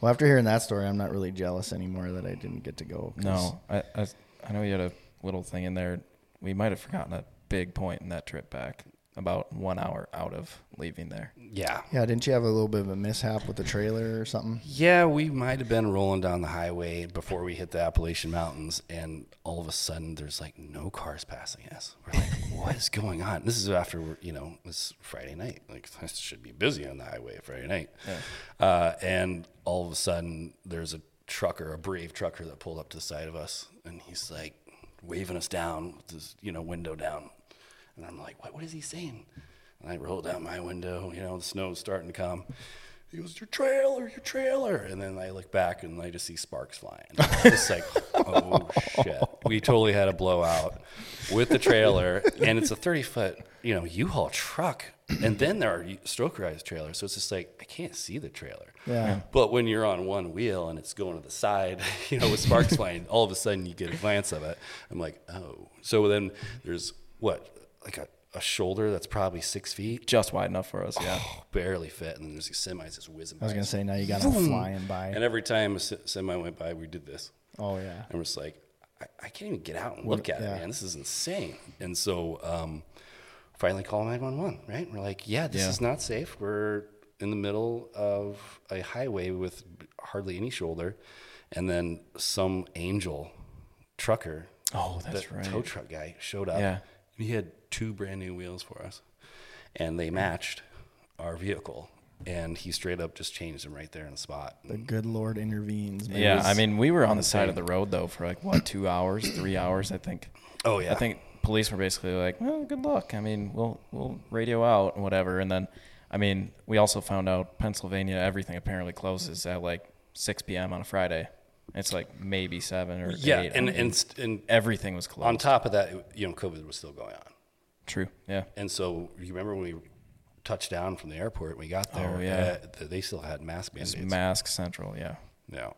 Well, after hearing that story, I'm not really jealous anymore that I didn't get to go. No, I, I I know you had a little thing in there. We might have forgotten a big point in that trip back. About one hour out of leaving there. Yeah, Yeah, didn't you have a little bit of a mishap with the trailer or something? Yeah, we might have been rolling down the highway before we hit the Appalachian Mountains, and all of a sudden, there's like no cars passing us. We're like, "What is going on?" This is after you know, it's Friday night. Like, this should be busy on the highway Friday night. Uh, and all of a sudden, there's a trucker, a brave trucker, that pulled up to the side of us, and he's like waving us down with his, you know, window down. And I'm like, what, what is he saying? And I roll down my window, you know, the snow's starting to come. He goes, your trailer, your trailer. And then I look back and I just see sparks flying. It's like, oh shit. We totally had a blowout with the trailer. And it's a 30 foot, you know, U-Haul truck. And then there are Stokerized trailers. So it's just like, I can't see the trailer. Yeah. But when you're on one wheel and it's going to the side, you know, with sparks flying, all of a sudden you get a glance of it. I'm like, oh. So then there's what, like a, a shoulder that's probably six feet, Just wide enough for us, yeah. barely fit, and then there's these semis just whizzing by. I was gonna say now you got them flying by. And every time a se- semi went by, we did this. oh yeah. I'm just like, I, I can't even get out and look at yeah. it, man. This is insane. And so, um, finally call 911, right? We're like, yeah, this Yeah. is not safe. We're in the middle of a highway with hardly any shoulder. And then some angel trucker, Oh, that's the right. tow truck guy, showed up. Yeah. And he had two brand new wheels for us. And they matched our vehicle. And he straight up just changed them right there in the spot. The good Lord intervenes. Man. Yeah, was I mean, we were on the side of the road though for like what two hours, three hours, I think. Oh, yeah. I think police were basically like, "Well, good luck. I mean, we'll we'll radio out and whatever." And then, I mean, we also found out Pennsylvania everything apparently closes at like 6 p.m. on a Friday. It's like maybe seven or Yeah. eight. And, I mean, and, and everything was closed. on top of that, you know, COVID was still going on. True. Yeah. And so you remember when we touched down from the airport, we got there, Oh, yeah. uh, they still had mask It's mandates. mask central. Yeah. yeah.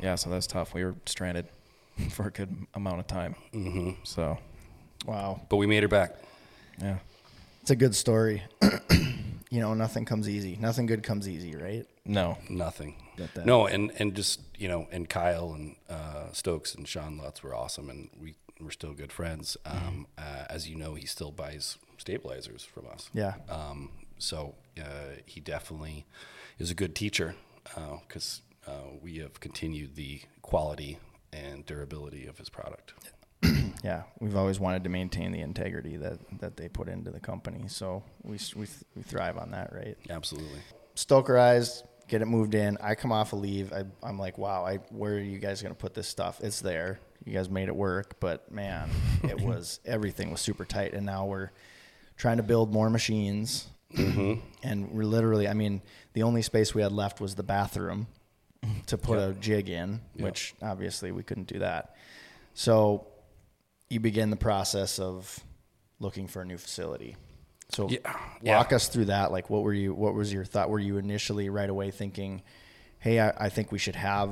Yeah. So that's tough. We were stranded for a good amount of time. Mm-hmm. So wow. But we made her back. yeah. It's a good story. you know, nothing comes easy. Nothing good comes easy, right? No. Nothing. Got that. No, and, and just, you know, and Kyle and uh, Stokes and Sean Lutz were awesome, and we, we're still good friends. Um, uh, as you know, he still buys stabilizers from us. Yeah. Um, so uh, he definitely is a good teacher because uh, we have continued the quality and durability of his product. Yeah, we've always wanted to maintain the integrity that, that they put into the company. So we, we, we thrive on that, right? Absolutely. Stokerized, get it moved in. I come off a leave. I, I'm like, wow, I, where are you guys going to put this stuff? It's there. You guys made it work, but man, it was everything was super tight. And now we're trying to build more machines. Mm-hmm. And we're literally, I mean, the only space we had left was the bathroom to put a jig in, which obviously we couldn't do that. So you begin the process of looking for a new facility. So Yeah. walk Yeah. us through that. Like, what were you? What was your thought? Were you initially right away thinking, "Hey, I, I think we should have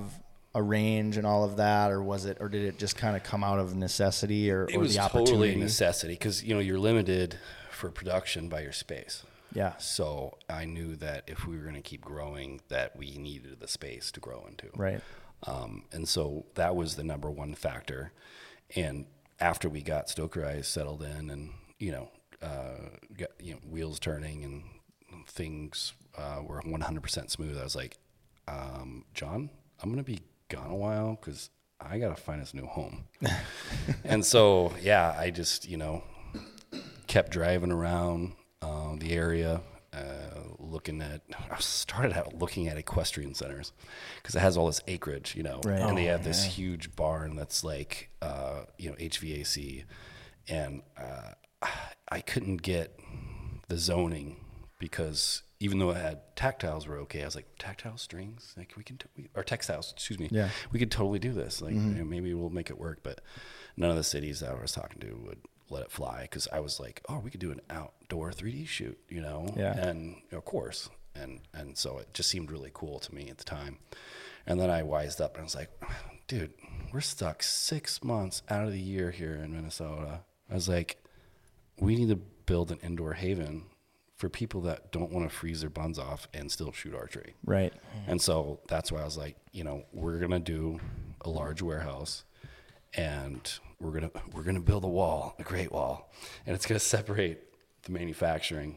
a range and all of that," or was it, or did it just kind of come out of necessity or, It or was the opportunity? a necessity because you know you're limited for production by your space. Yeah. So I knew that if we were going to keep growing, that we needed the space to grow into. Right. Um, and so that was the number one factor. And after we got Stokerized settled in, and you know, uh, got you know wheels turning and things uh, were 100% smooth, I was like, um, John, I'm gonna be gone a while because I gotta find us a new home. and so yeah, I just you know kept driving around um, the area, uh, looking at. I started out looking at equestrian centers because it has all this acreage, you know, Right. and they Oh, have this huge barn that's like, uh, you know, HVAC, and uh, I couldn't get the zoning because even though I had tactiles were okay, I was like tactile strings, like we can, t- we, or textiles, excuse me, Yeah. we could totally do this. Like mm-hmm. you know, maybe we'll make it work, but none of the cities that I was talking to would let it fly because I was like, oh, we could do an outdoor 3D shoot, you know, Yeah. and of course, and and so it just seemed really cool to me at the time. And then I wised up and I was like, dude, we're stuck six months out of the year here in Minnesota. I was like, we need to build an indoor haven for people that don't want to freeze their buns off and still shoot archery. Right. And so that's why I was like, you know, we're gonna do a large warehouse, and we're gonna we're gonna build a wall, a great wall, and it's gonna separate the manufacturing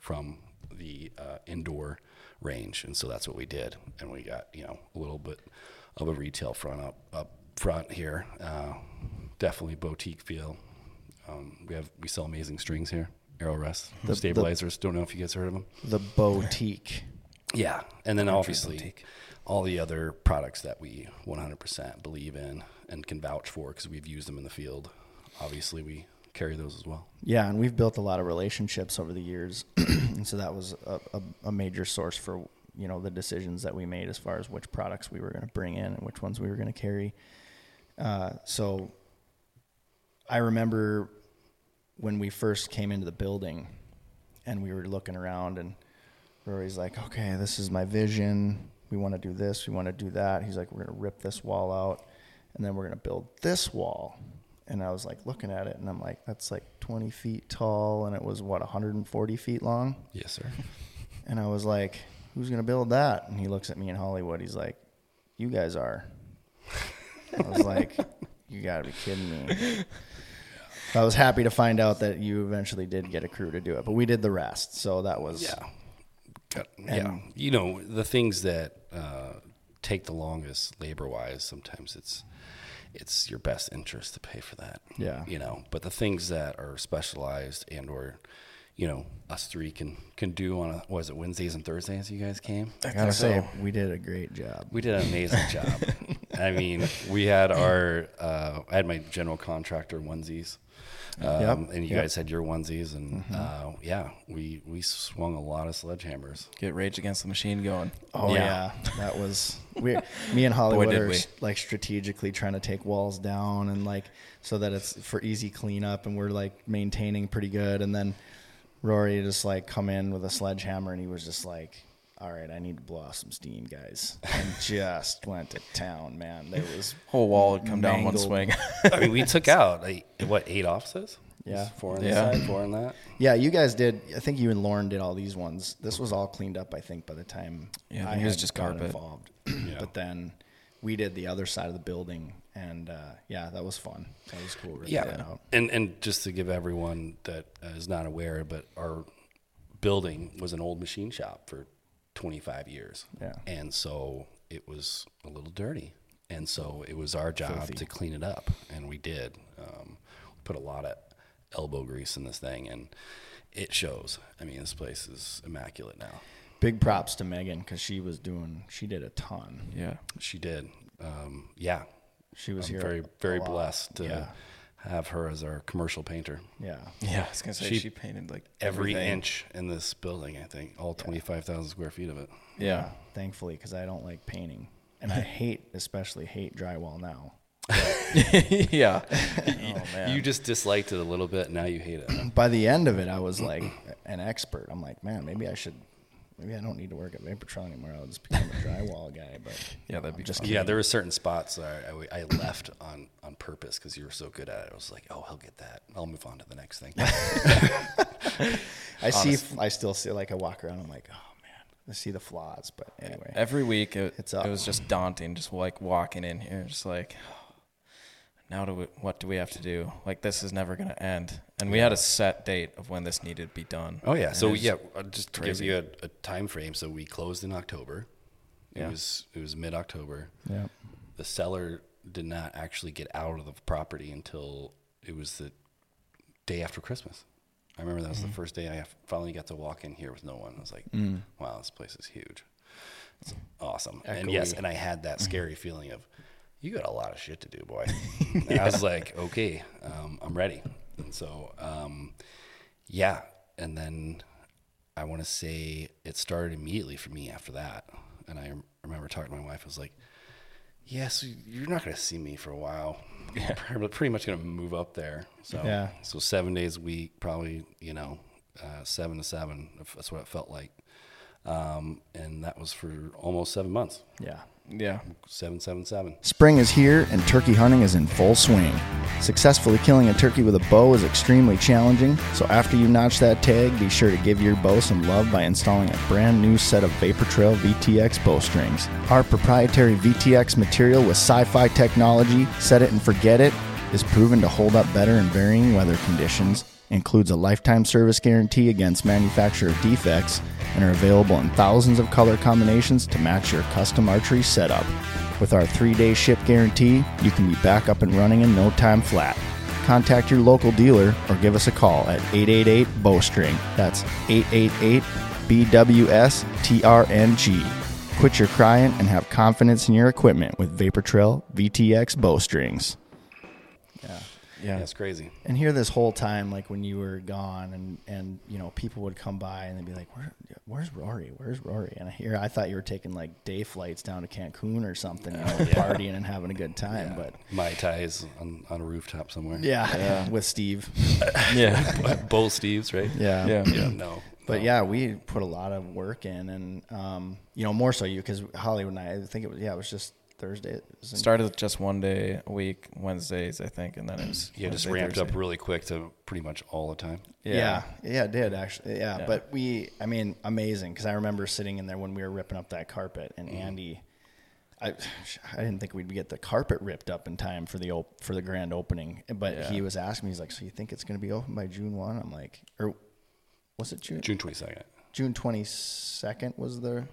from the uh, indoor range. And so that's what we did, and we got you know a little bit of a retail front up up front here, uh, definitely boutique feel. Um, we have we sell amazing strings here. Arrow Rest The- the- stabilizers. Don't know if you guys heard of them. The boutique. Yeah, and then obviously boutique. all the other products that we 100% believe in and can vouch for because we've used them in the field. Obviously, we carry those as well. Yeah, and we've built a lot of relationships over the years, and so that was a, a, a major source for you know the decisions that we made as far as which products we were going to bring in and which ones we were going to carry. Uh, so I remember when we first came into the building, and we were looking around, and Rory's like, "Okay, this is my vision. We want to do this. We want to do that." He's like, "We're going to rip this wall out, and then we're going to build this wall." And I was like looking at it, and I'm like, "That's like 20 feet tall, and it was what 140 feet long." Yes, sir. And I was like, "Who's going to build that?" And he looks at me in Hollywood. He's like, "You guys are." I was like, "You got to be kidding me." I was happy to find out that you eventually did get a crew to do it, but we did the rest. So that was Yeah. Got- yeah. You know, the things that uh, take the longest labor wise, sometimes it's it's your best interest to pay for that. Yeah. You know, but the things that are specialized and or you know, us three can can do on a was it Wednesdays and Thursdays you guys came? I gotta say, we did a great job. We did an amazing job. I mean, we had our, uh, I had my general contractor onesies, um, Yep, and you yep. Mm-hmm. guys had your onesies, and uh, yeah, we we swung a lot of sledgehammers. Get Rage Against the Machine going. Oh Yeah. yeah, that was we. Me and Hollywood did are we. like strategically trying to take walls down and like so that it's for easy cleanup, and we're like maintaining pretty good. And then Rory just like come in with a sledgehammer, and he was just like, "All right, I need to blow off some steam, guys," and just went to town. Man, there was Whole wall would come down one Mangled. swing. I mean, we took out like what eight offices? Yeah. four on Yeah. this side, four on that. yeah. You guys did. I think you and Lauren did all these ones. This was all cleaned up. I think by the time Yeah, I I it was had just got carpet. involved. But then we did the other side of the building, and uh, yeah, that was fun. That was cool. ripping that out. and and just to give everyone that is not aware, but our building was an old machine shop for 25 years. Yeah. and so it was a little dirty, and so it was our job Filthy. to clean it up, and we did. Um, put a lot of elbow grease in this thing, and it shows. I mean, this place is immaculate now. Big props to Megan because she was doing. She did a ton. yeah. She did. Um, yeah, She was I'm here. very a very lot. blessed to Yeah. Have her as our commercial painter. Yeah. Yeah, I was gonna say She- she, painted like Every everything. inch in this building, I think, all twenty five thousand square feet of it. Yeah. Thankfully, because I don't like painting, and I hate, especially hate drywall now. yeah. oh man. You just disliked it a little bit. Now you hate it. By the end of it, I was like an expert. I'm like, man, maybe I should. Maybe I don't need to work at Vapor Trail anymore. I'll just become a drywall guy. But yeah, that'd be I'm just. Yeah, there were certain spots that I, I, I left on on purpose because you were so good at it. I was like, oh, he'll get that. I'll move on to the next thing. I see. I still see. Like I walk around. I'm like, oh man, I see the flaws. But anyway, Every week it, It's up. it was just daunting, just like walking in here, just like now do we, what do we have to do? Like this is never gonna end. And we had a set date of when this needed to be done. Oh yeah. And So yeah, uh, just to crazy. give you a, a time frame. So we closed in October. It Yeah. was it was mid October. yeah, The seller did not actually get out of the property until it was the day after Christmas. I remember that was Mm-hmm. the first day I finally got to walk in here with no one. I was like, Mm. wow, this place is huge. It's awesome. And yes, and I had that Mm-hmm. scary feeling of, you got a lot of shit to do, boy. And I was like, okay, um, I'm ready. And so, um, yeah. And then I want to say it started immediately for me after that. And I remember talking to my wife. I was like, "Yes, you're not going to see me for a while. I'm pretty much going to move up there." So, Yeah. so seven days a week, probably, you know, uh, seven to seven. That's what it felt like. um, and that was for almost seven months. Yeah. Yeah. Seven, seven, seven. Spring is here and turkey hunting is in full swing. Successfully killing a turkey with a bow is extremely challenging, so after you notch that tag, be sure to give your bow some love by installing a brand new set of Vapor Trail VTX bowstrings. Our proprietary VTX material with sci fi technology, set it and forget it, is proven to hold up better in varying weather conditions, includes a lifetime service guarantee against manufacturer defects, and are available in thousands of color combinations to match your custom archery setup. With our three day ship guarantee, you can be back up and running in no time flat. Contact your local dealer or give us a call at 888 Bowstring. That's 888 BWS TRNG. Quit your crying and have confidence in your equipment with Vapor Trail VTX bowstrings. Yeah. it's crazy. And here this whole time, like when you were gone, and and you know people would come by and they'd be like, Where, "Where's Rory? Where's Rory?" And here I thought you were taking like day flights down to Cancun or something, you know, partying and having a good time. But Mai Tais on, on a rooftop somewhere. yeah, with Steve. Yeah. Both Steves, right? Yeah, Yeah. Yeah, no. But yeah, we put a lot of work in, and um, you know more so you because Hollywood and I, I think it was yeah, it was just Thursday. It was in- Started with just one day a week, Wednesdays, I think, and then it was Yeah, just Wednesday, ramped up really quick to pretty much all the time. Yeah. yeah, it did actually. Yeah, Yeah. but we, I mean, amazing because I remember sitting in there when we were ripping up that carpet, and mm-hmm. Andy, I, I didn't think we'd get the carpet ripped up in time for the op- for the grand opening, but Yeah. he was asking me, he's like, "So you think it's going to be open by June one?" I'm like, "Or was it June? June 22nd. June twenty second was the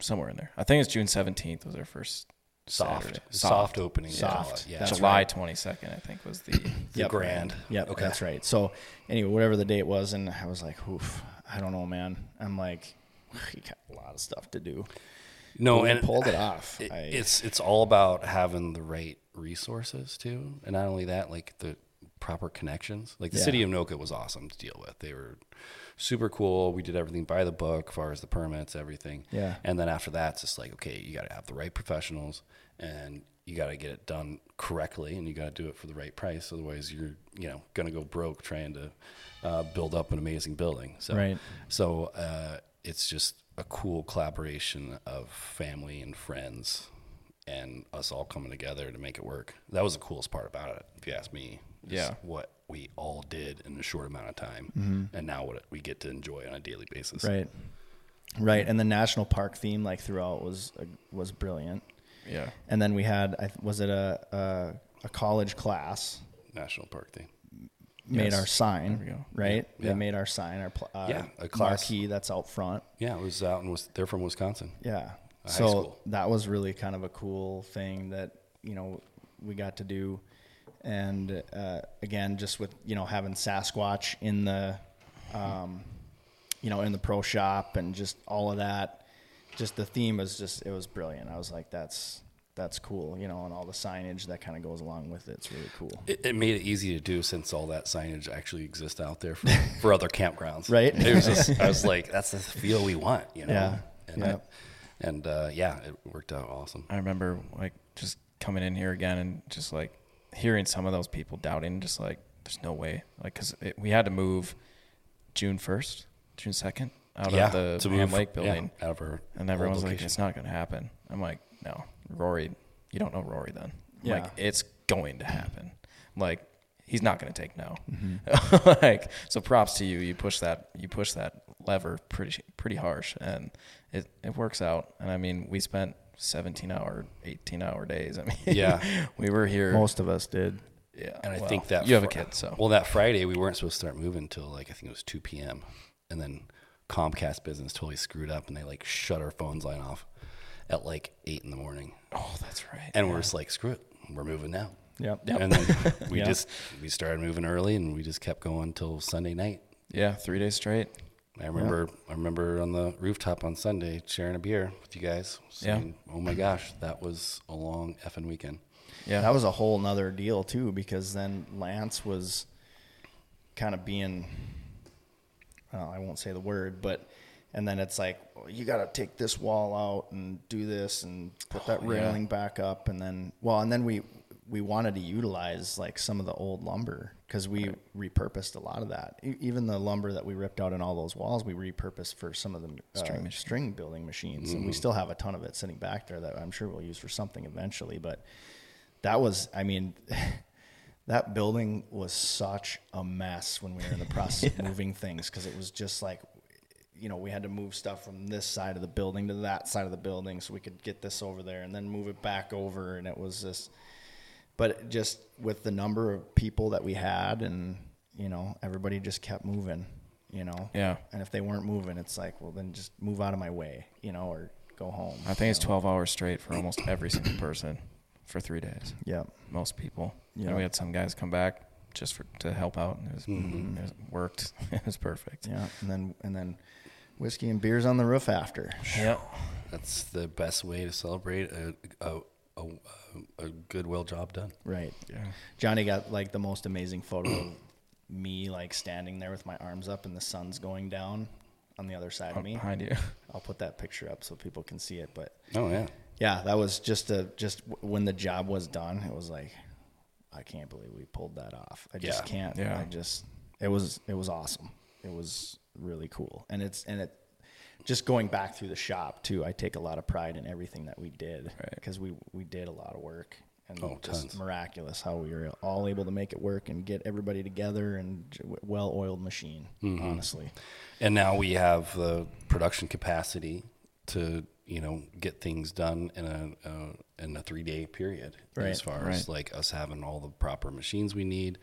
somewhere in there. I think it's June 17th was our first Soft. Saturday. Soft, opening. Soft. it. Yeah. July right. 22nd, I think, was the. The Yep. grand. Yep, Okay. that's right. So anyway, whatever the date was, and I was like, "Oof, I don't know, man." I'm like, "You got a lot of stuff to do." No, we and pulled it off. it- I- it's it's all about having the right resources too, and not only that, like the proper connections. Like the Yeah. city of Anoka was awesome to deal with. They were super cool. We did everything by the book, as far as the permits, everything. Yeah. And then after that, it's just like, okay, you got to have the right professionals, and you got to get it done correctly, and you got to do it for the right price. Otherwise, you're you know gonna go broke trying to uh, build up an amazing building. So Right. so uh, it's just a cool collaboration of family and friends and us all coming together to make it work. That was the coolest part about it, if you ask me. Yeah. What we all did in a short amount of time, and now what we get to enjoy on a daily basis. Right. Right, and the national park theme like throughout was uh, was brilliant. Yeah. And then we had I th- was it a a, a college class National Park theme made Yes. our sign, There we go. right? Yeah. They made our sign, our pl- uh, Yeah, a class. marquee that's out front. Yeah, it was out in Wis- they're from Wisconsin. Yeah. High so school. that was really kind of a cool thing that you know we got to do, and uh, again, just with you know having Sasquatch in the, um, you know, in the pro shop and just all of that, just the theme was just it was brilliant. I was like, that's that's cool, you know, and all the signage that kind of goes along with it. It's really cool. It, it made it easy to do since all that signage actually exists out there for, for other campgrounds. Right. It was just, I was like, that's the feel we want, you know? Yeah. And, Yeah. and uh, yeah, it worked out awesome. I remember like just coming in here again and just like hearing some of those people doubting, just like, there's no way. Like, cause we had to move June 1st, June 2nd out yeah. of the to Ham move- Lake building. out of our And old everyone's like, it's not going to happen. I'm like, no, Rory, you don't know Rory then. I'm Yeah. Like, it's going to happen. Like, he's not going to take no. Mm-hmm. like, so props to you. You push that, you push that lever pretty, pretty harsh and it, it works out. And I mean, we spent 17 hour, 18 hour days. I mean, Yeah. we were here. Most of us did. yeah. And I well, think that you have a kid, so well, that Friday we weren't supposed to start moving until like I think it was two p.m. and then Comcast business totally screwed up and they like shut our phones line off at like eight in the morning, oh, that's right. and we're just like, screw it, we're moving now. Yep. And then we Yeah. just we started moving early and we just kept going till Sunday night. yeah, three days straight. I remember I remember on the rooftop on Sunday sharing a beer with you guys. Yeah. Oh my gosh, that was a long effing weekend. Yeah. That was a whole nother deal too, because then Lance was kind of being, well, I won't say the word, but, and then it's like, well, you got to take this wall out and do this and put that Oh, yeah. railing back up. And then, well, and then we, we wanted to utilize like some of the old lumber because we repurposed a lot of that. E- even the lumber that we ripped out in all those walls, we repurposed for some of the uh, String string, building machines, and we still have a ton of it sitting back there that I'm sure we'll use for something eventually. But that was, I mean. That building was such a mess when we were in the process of moving things because it was just like, you know, we had to move stuff from this side of the building to that side of the building so we could get this over there and then move it back over. And it was just, but just with the number of people that we had and, you know, everybody just kept moving, you know? Yeah. And if they weren't moving, it's like, well, then just move out of my way, you know, or go home. I think it's 12 hours straight for almost every single person for three days. Yeah. Most people. Yeah. And we had some guys come back just for to help out, and it was mm-hmm. it was, worked. it was perfect. Yeah. And then, and then whiskey and beers on the roof after. Yeah. That's the best way to celebrate a a, a, a good, well job done. Right. Yeah. Johnny got like the most amazing photo of me like standing there with my arms up and the sun's going down on the other side of me. Behind you. I'll put that picture up so people can see it. But Oh yeah. yeah, that was just a just when the job was done. It was like I can't believe we pulled that off. I just Yeah. can't. Yeah. I just it was it was awesome. It was really cool, and it's and it just going back through the shop too. I take a lot of pride in everything that we did Right. because we we did a lot of work. And Oh, just tons. miraculous how we were all able to make it work and get everybody together and j- well-oiled machine. Mm-hmm. Honestly, And now we have the production capacity to you know get things done in a uh, in a three day period. Right. As far Right. as like us having all the proper machines we need,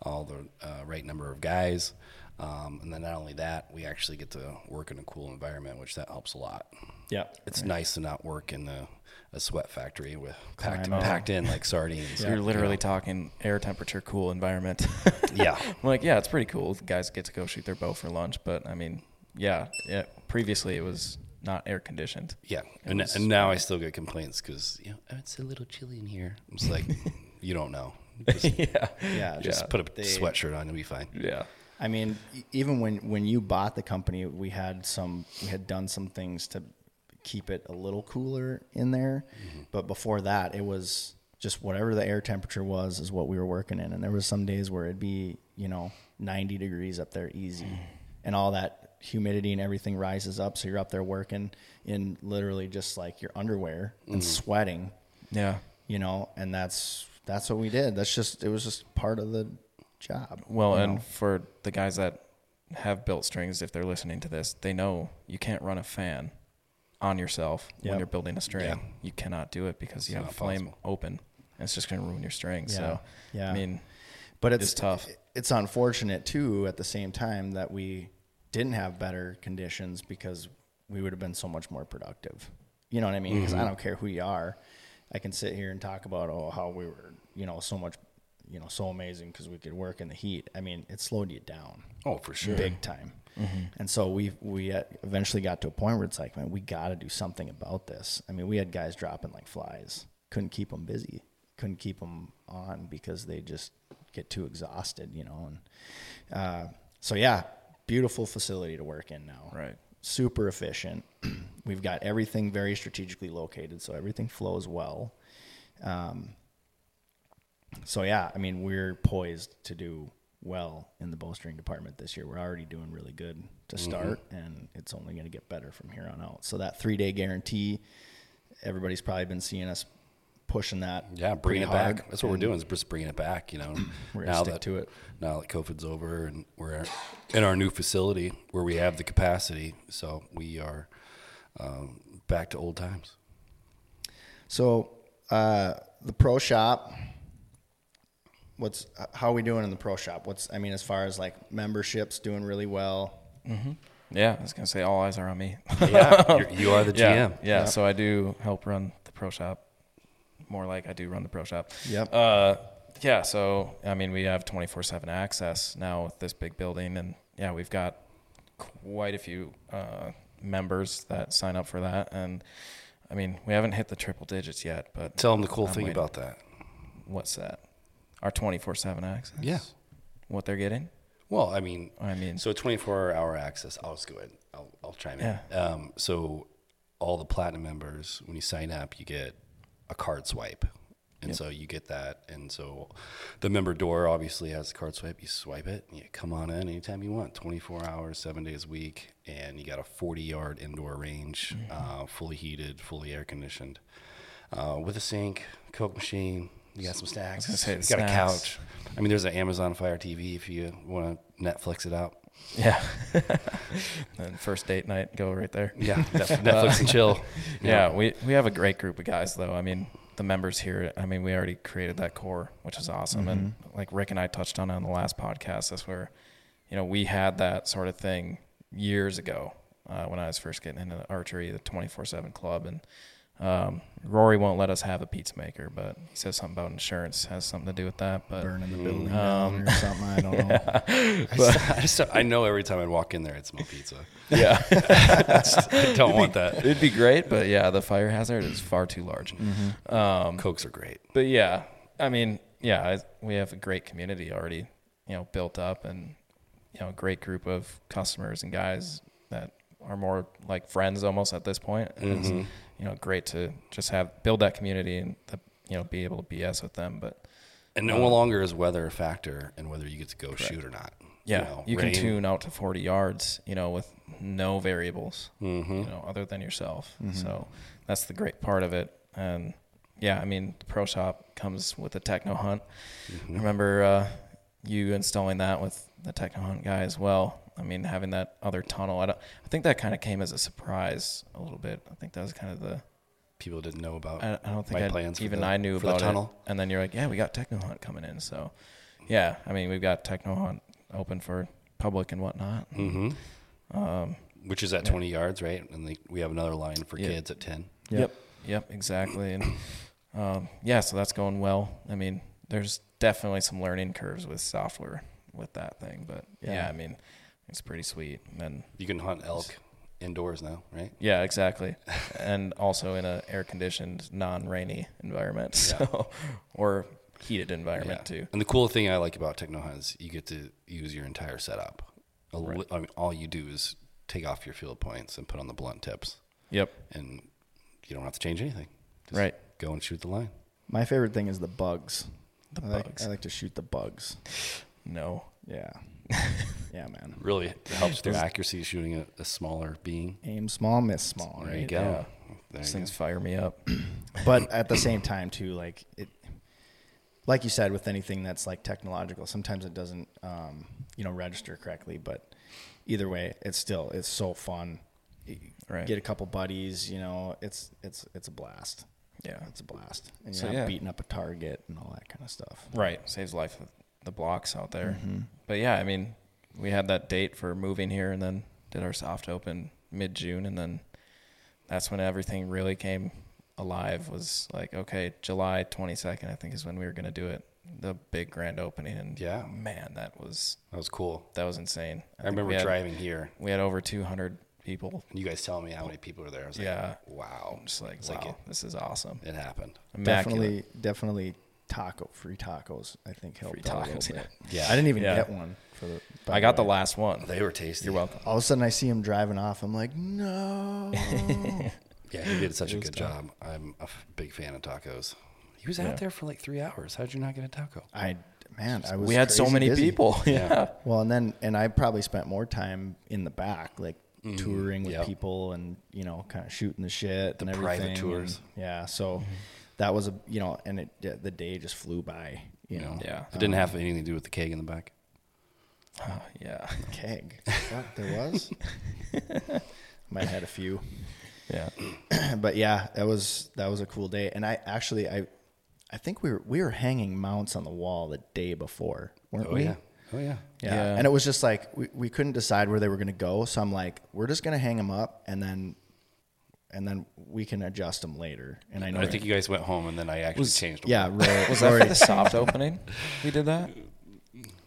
all the uh, right number of guys, um, and then not only that, we actually get to work in a cool environment, which that helps a lot. yeah, It's nice to not work in a, a sweat factory with packed, packed in like sardines. So you're literally talking air temperature, cool environment. Yeah. I'm like, yeah, it's pretty cool. Guys get to go shoot their bow for lunch, but I mean, yeah, yeah. Previously, it was not air conditioned. Yeah, and, was- and now I still get complaints because you know "Oh, it's a little chilly in here. It's like you don't know. Just, yeah, yeah. just Yeah. put a They- sweatshirt on, you'll be fine. yeah, I mean, even when when you bought the company, we had some we had done some things to keep it a little cooler in there. Mm-hmm. But before that, it was just whatever the air temperature was is what we were working in. And there was some days where it'd be you know 90 degrees up there easy, mm. and all that humidity and everything rises up. So you're up there working in literally just like your underwear and mm. sweating yeah. you know, and that's that's what we did. That's just it was just part of the job. Well, and know? for the guys that have built strings, if they're listening to this, they know you can't run a fan on yourself Yep. when you're building a string. Yeah. You cannot do it because you have a flame possible. open. And it's just going to ruin your string. Yeah. So, Yeah. I mean, but it's, it's tough. It's unfortunate too at the same time that we didn't have better conditions because we would have been so much more productive. You know what I mean? Because I mm-hmm. don't care who you are, I can sit here and talk about oh how we were you know so much you know so amazing because we could work in the heat. I mean it slowed you down. Oh, for sure. big time. And so we we uh, eventually got to a point where it's like, man, we got to do something about this. I mean, we had guys dropping like flies. Couldn't keep them busy. Couldn't keep them on because they just get too exhausted, you know. And uh, so yeah, beautiful facility to work in now. Right. Super efficient. We've got everything very strategically located, so everything flows well. Um, so yeah, I mean, we're poised to do well in the bowstring department this year. We're already doing really good to start, and it's only going to get better from here on out. So that three day guarantee, everybody's probably been seeing us pushing that. Yeah, bringing it hard, back. That's what we're doing is just bringing it back. You know, We're now stick that to it. now that COVID's over and we're in our new facility where we have the capacity, so we are um, back to old times. So uh, the pro shop. What's how are we doing in the pro shop? What's I mean, as far as like memberships, doing really well. Yeah, I was going to say all eyes are on me. Yeah, you're, you are the yeah, GM. yeah. So I do help run the pro shop. More like I do run the pro shop. Yep. Uh, yeah. So I mean, we have twenty four seven access now with this big building, and yeah, we've got quite a few uh, members that sign up for that, and I mean, we haven't hit the triple digits yet, but Tell them the cool I'm thing waiting. about that. what's that? Our twenty four seven access. Yeah. What they're getting? Well, I mean, I mean, so 24 hour access. I'll just go ahead. I'll, I'll chime in. Yeah. Um, so all the platinum members, when you sign up, you get a card swipe, And so you get that. And so the member door obviously has the card swipe. You swipe it, and you come on in anytime you want, 24 hours, seven days a week. And you got a 40 yard indoor range, uh, fully heated, fully air conditioned, uh, with a sink, Coke machine. You got some snacks. you the got a couch. I mean, there's an Amazon Fire TV if you want to Netflix it out. Yeah. and first date night, go right there. Yeah, Netflix and chill. Yeah, we, we have a great group of guys though. I mean, the members here, I mean, we already created that core, which is awesome. And Mm-hmm. like Rick and I touched on it on the last podcast, that's where, you know, we had that sort of thing years ago uh, when I was first getting into archery, the 24 7 club. And um, Rory won't let us have a pizza maker, but he says something about insurance has something to do with that. But burning the building Um, down or something. I don't know. I, just, I, just, I know every time I walk in there, I'd smell pizza. yeah, I don't want that. it'd be great. But yeah, the fire hazard is far too large. Um, Cokes are great. but yeah, I mean, yeah, I, we have a great community already, you know, built up, and you know, a great group of customers and guys that are more like friends almost at this point. And It's, you know, great to just have build that community and the, you know be able to BS with them. But And no longer is weather a factor in whether you get to go shoot or not. yeah, know, you, can tune out to 40 yards, you know, with no variables, Mm-hmm. you know, other than yourself. So that's the great part of it. And yeah, I mean, the pro shop comes with a techno hunt. Mm-hmm. I remember uh, you installing that with the techno hunt guy as well. I mean, having that other tunnel. I, don't, I think that kind of came as a surprise a little bit. I think that was kind of the. People didn't know about I, I don't think my I'd- plans for even the- I knew for about the tunnel. it. And then you're like, yeah, we got techno hunt coming in. So, yeah, I mean, we've got techno hunt open for public and whatnot. Mm-hmm. Um, Which is at 20 yards, right? And the, we have another line for Yeah. kids at 10. Yep. Yep. Exactly. And um, yeah, so that's going well. I mean, there's definitely some learning curves with software with that thing, but yeah, Yeah. I mean, it's pretty sweet. And You can hunt elk indoors now, right? yeah, exactly. and also in a air conditioned, non rainy environment, so or heated environment Yeah. too. And the cool thing I like about Techno Hunt is you get to use your entire setup. A li- I mean, all you do is take off your field points and put on the blunt tips, Yep. and you don't have to change anything. Just Right. Go and shoot the line. My favorite thing is the bugs. The I like, bugs. I like to shoot the bugs. No. Yeah. Yeah, man. Really helps your accuracy shooting a, a smaller being. Aim small, miss small, There you go. Yeah. There you things go. fire me up. But at the same time, too, like it, like you said, with anything that's like technological, sometimes it doesn't, um, you know, register correctly. But either way, it's still it's so fun. Right. Get a couple buddies, you know, it's it's it's a blast. Yeah. It's a blast. And you're So, not yeah. beating up a target and all that kind of stuff. Right. Saves life the blocks out there. Mm-hmm. But yeah, I mean, we had that date for moving here and then did our soft open mid June and then that's when everything really came alive was like, okay, July 22nd, I think is when we were going to do it. The big grand opening. And Yeah. man, that was, That was cool. that was insane. I, think remember had, driving here We had over 200 people. and you guys telling me how many people were there. I was Yeah. like, wow. I'm just like, It's wow, like it, this is awesome. it happened. Immaculate. Definitely, definitely taco free tacos. I think helped Free out a tacos, little yeah. bit. Yeah. I didn't even Yeah. get one for the. I got the way. last one. They were tasty. You're welcome. All of a sudden, I see him driving off. I'm like, no. Yeah, he did such a It was good tough. job. I'm a big fan of tacos. He was Yeah. out there for like three hours. How did you not get a taco? I man, I was. We had so many busy. people. Yeah. Well, and then and I probably spent more time in the back, like mm-hmm. touring with Yep. people and you know, kind of shooting the shit The and private everything. tours. and- yeah, so mm-hmm. That was a you know, and it the day just flew by. You know, Yeah. It didn't have anything to do with the keg in the back. Oh, yeah. keg. What there was? Might have had a few. Yeah. but yeah, that was that was a cool day. And I actually I I think we were we were hanging mounts on the wall the day before, weren't Oh we? yeah. Oh yeah. Yeah. Yeah. And it was just like we, we couldn't decide where they were going to go, so I'm like, we're just going to hang them up and then and then we can adjust them later. And I know I think you guys went home and then I actually was, changed them. yeah, Rory, Was that Rory- for the soft opening? We did that.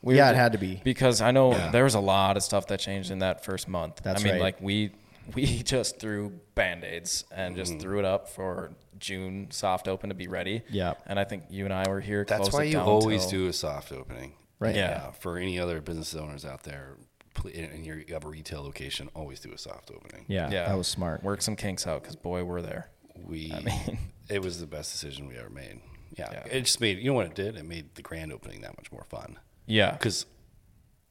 We yeah, were- it had to be. because I know Yeah. there was a lot of stuff that changed in that first month. That's I mean, right. like we we just threw band aids and just Mm-hmm. threw it up for June soft open to be ready. Yeah. and I think you and I were here. That's closed why you always till- do a soft opening. Right. Yeah. For any other business owners out there, pl- and you're- you have a retail location, always do a soft opening. yeah, Yeah, that was smart. Work some kinks out because boy, we're there. We. I mean- it was the best decision we ever made. Yeah. Yeah. It just made, you know what it did? It made the grand opening that much more fun. Yeah. Because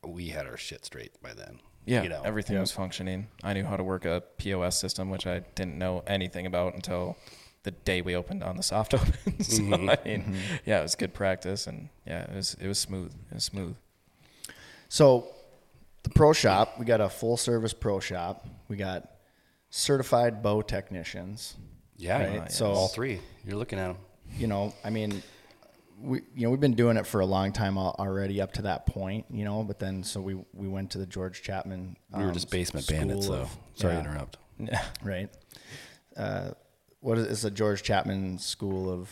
we had our shit straight by then. Yeah, You know? everything was functioning. I knew how to work a POS system, which I didn't know anything about until the day we opened on the soft open. so Mm-hmm. I mean, yeah, it was good practice, and yeah, it was it was smooth. It was smooth. So, the pro shop, we got a full service pro shop. We got certified bow technicians. Yeah. Right, yeah. so- all three. You're looking at them. You know, I mean, we you know we've been doing it for a long time already up to that point. You know, but then so we we went to the George Chapman. We were um, just basement bandits, though. of- Sorry yeah, to interrupt. Yeah, Right. Uh, what is it's a George Chapman School of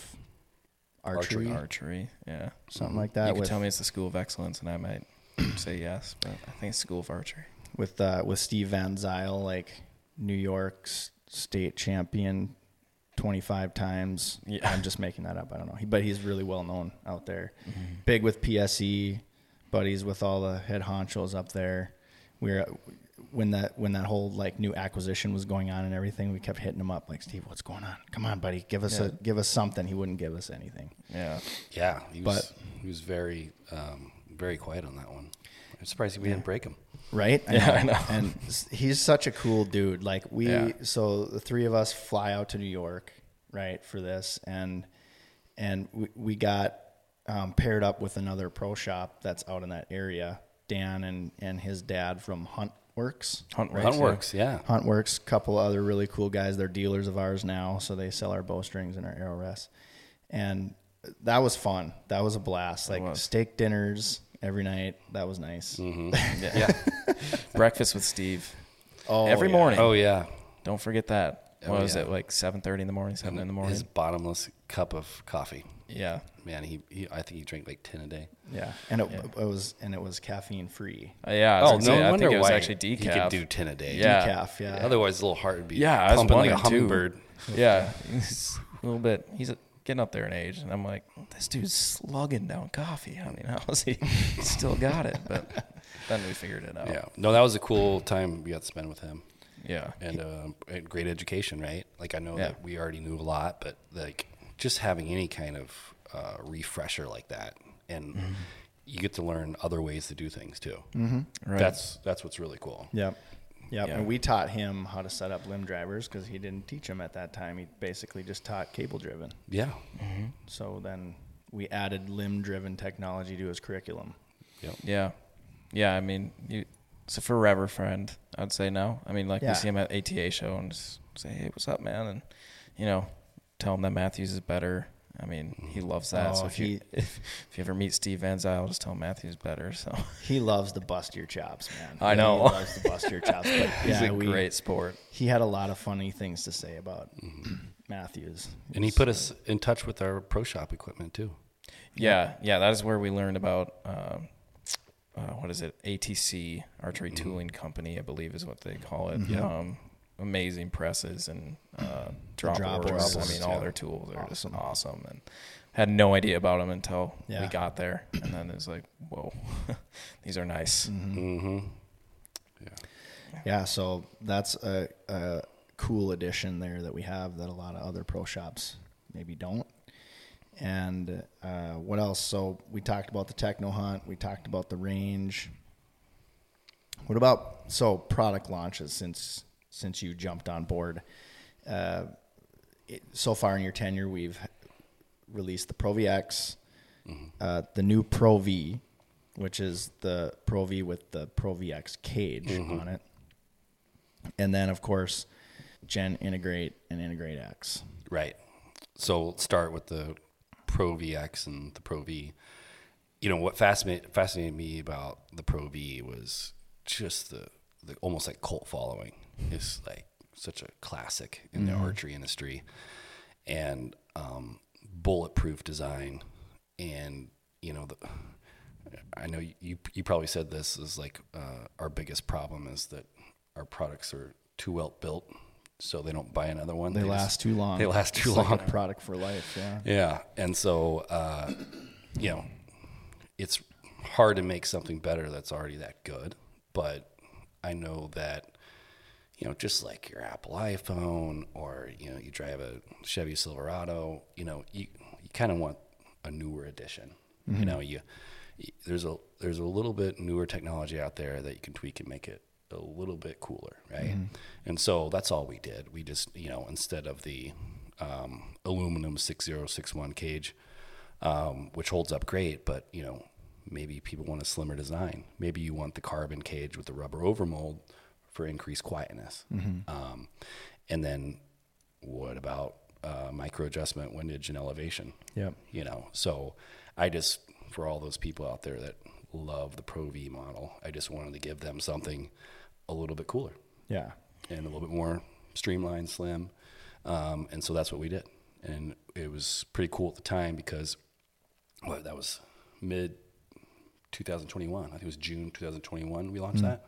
Archery, archery. Yeah, something like that. you could with tell me it's the school of excellence, and I might say yes, but I think it's school of archery. with uh, with Steve Van Zyl, like New York's state champion, twenty five times. Yeah. I'm just making that up. I don't know, he, but he's really well known out there. Mm-hmm. Big with PSE, buddies with all the head honchos up there. We're when that when that whole like new acquisition was going on and everything, we kept hitting him up like Steve, what's going on? Come on, buddy, give us Yeah. a give us something. He wouldn't give us anything. Yeah, Yeah. He was, But- he was very, um, very quiet on that one. I'm surprised we didn't break him. Right? Yeah, I know. And he's such a cool dude. Like we, Yeah. so the three of us fly out to New York, right, for this, and and we, we got um, paired up with another pro shop that's out in that area. Dan and and his dad from Hunt Works. Hunt works. Yeah. Hunt Works, couple other really cool guys. They're dealers of ours now, so they sell our bowstrings and our arrow rests. And that was fun. That was a blast. Like steak dinners every night. That was nice. Yeah. breakfast with Steve Oh, every yeah. morning. oh, yeah. Don't forget that. Oh, what was yeah. it like seven thirty in the morning, seven in the morning? His bottomless cup of coffee. yeah, Man, he, he I think he drank like 10 a day. Yeah, and it, Yeah. it was and it was caffeine free. Uh, yeah. Oh, no say, I think it was why actually decaf. he could do 10 a day. Yeah. Decaf, yeah. Otherwise, his little heart would be Yeah, I was pumping like a wondering, too. Yeah, a little bit. He's getting up there in age, and I'm like, this dude's slugging down coffee. I mean, how is he? he still got it, but then we figured it out. Yeah. No, that was a cool time we got to spend with him. yeah, and uh, great education, right? Like I know Yeah. that we already knew a lot, but like just having any kind of uh, refresher like that, and Mm-hmm. you get to learn other ways to do things too. right. That's that's what's really cool. Yep. Yep. Yeah. And we taught him how to set up limb drivers because he didn't teach him at that time. He basically just taught cable driven. Yeah. Mm-hmm. So then we added limb driven technology to his curriculum. Yep. yeah, yeah. I mean, you. It's a forever friend. I'd say no. I mean, like Yeah. we see him at ATA show and just say, "Hey, what's up, man?" And you know, tell him that Mathews is better. I mean, he loves that. Oh, so if you if, if you ever meet Steve Van Zyl, just tell him Mathews better. So He loves to bust your chops, man. I know. He loves to bust your chops. But he's yeah, a we, great sport. He had a lot of funny things to say about Mathews. And he put us in touch with our pro shop equipment too. Yeah, yeah, that is where we learned about um, uh, what is it? ATC Archery Mm-hmm. Tooling Company, I believe is what they call it. Um, amazing presses and uh, drop drop boards. boards, I mean, all yeah. their tools are just awesome, and had no idea about them until Yeah. we got there, and then it's like, whoa, these are nice. Mm-hmm. Yeah, so that's a, a cool addition there that we have that a lot of other pro shops maybe don't. And uh, what else? So we talked about the techno hunt. We talked about the range. What about so product launches since since you jumped on board? Uh, it, so far in your tenure, we've released the Pro VX, uh, the new Pro V, which is the Pro V with the Pro VX cage on it, and then of course, Gen Integrate and Integrate X. Right. So we'll start with the Pro VX and the Pro V. You know what fascinated fascinated me about the Pro V was just the, the almost like cult following. It's like such a classic in the archery industry, and um, bulletproof design, and you know the. I know you you probably said this is like uh, our biggest problem is that our products are too well built, so they don't buy another one. They, just- last too long. They last too It's long. Like a product for life. Yeah. Yeah, and so uh, you know, it's hard to make something better that's already that good. But I know that you know, just like your Apple iPhone or you know, you drive a Chevy Silverado, you know, you you kind of want a newer edition. Mm-hmm. You know, you, there's a there's a little bit newer technology out there that you can tweak and make it a little bit cooler, right? Mm-hmm. And so that's all we did. We just you know instead of the um, aluminum six zero six one cage, um, which holds up great, but you know maybe people want a slimmer design. Maybe you want the carbon cage with the rubber overmold for increased quietness. Um, and then what about uh, micro adjustment, windage, and elevation? Yep. You know, so I just, for all those people out there that love the Pro V model, I just wanted to give them something a little bit cooler Yeah. and a little bit more streamlined, slim. Um, and so that's what we did. And it was pretty cool at the time because what that was mid 2021. I think it was June 2021 we launched that.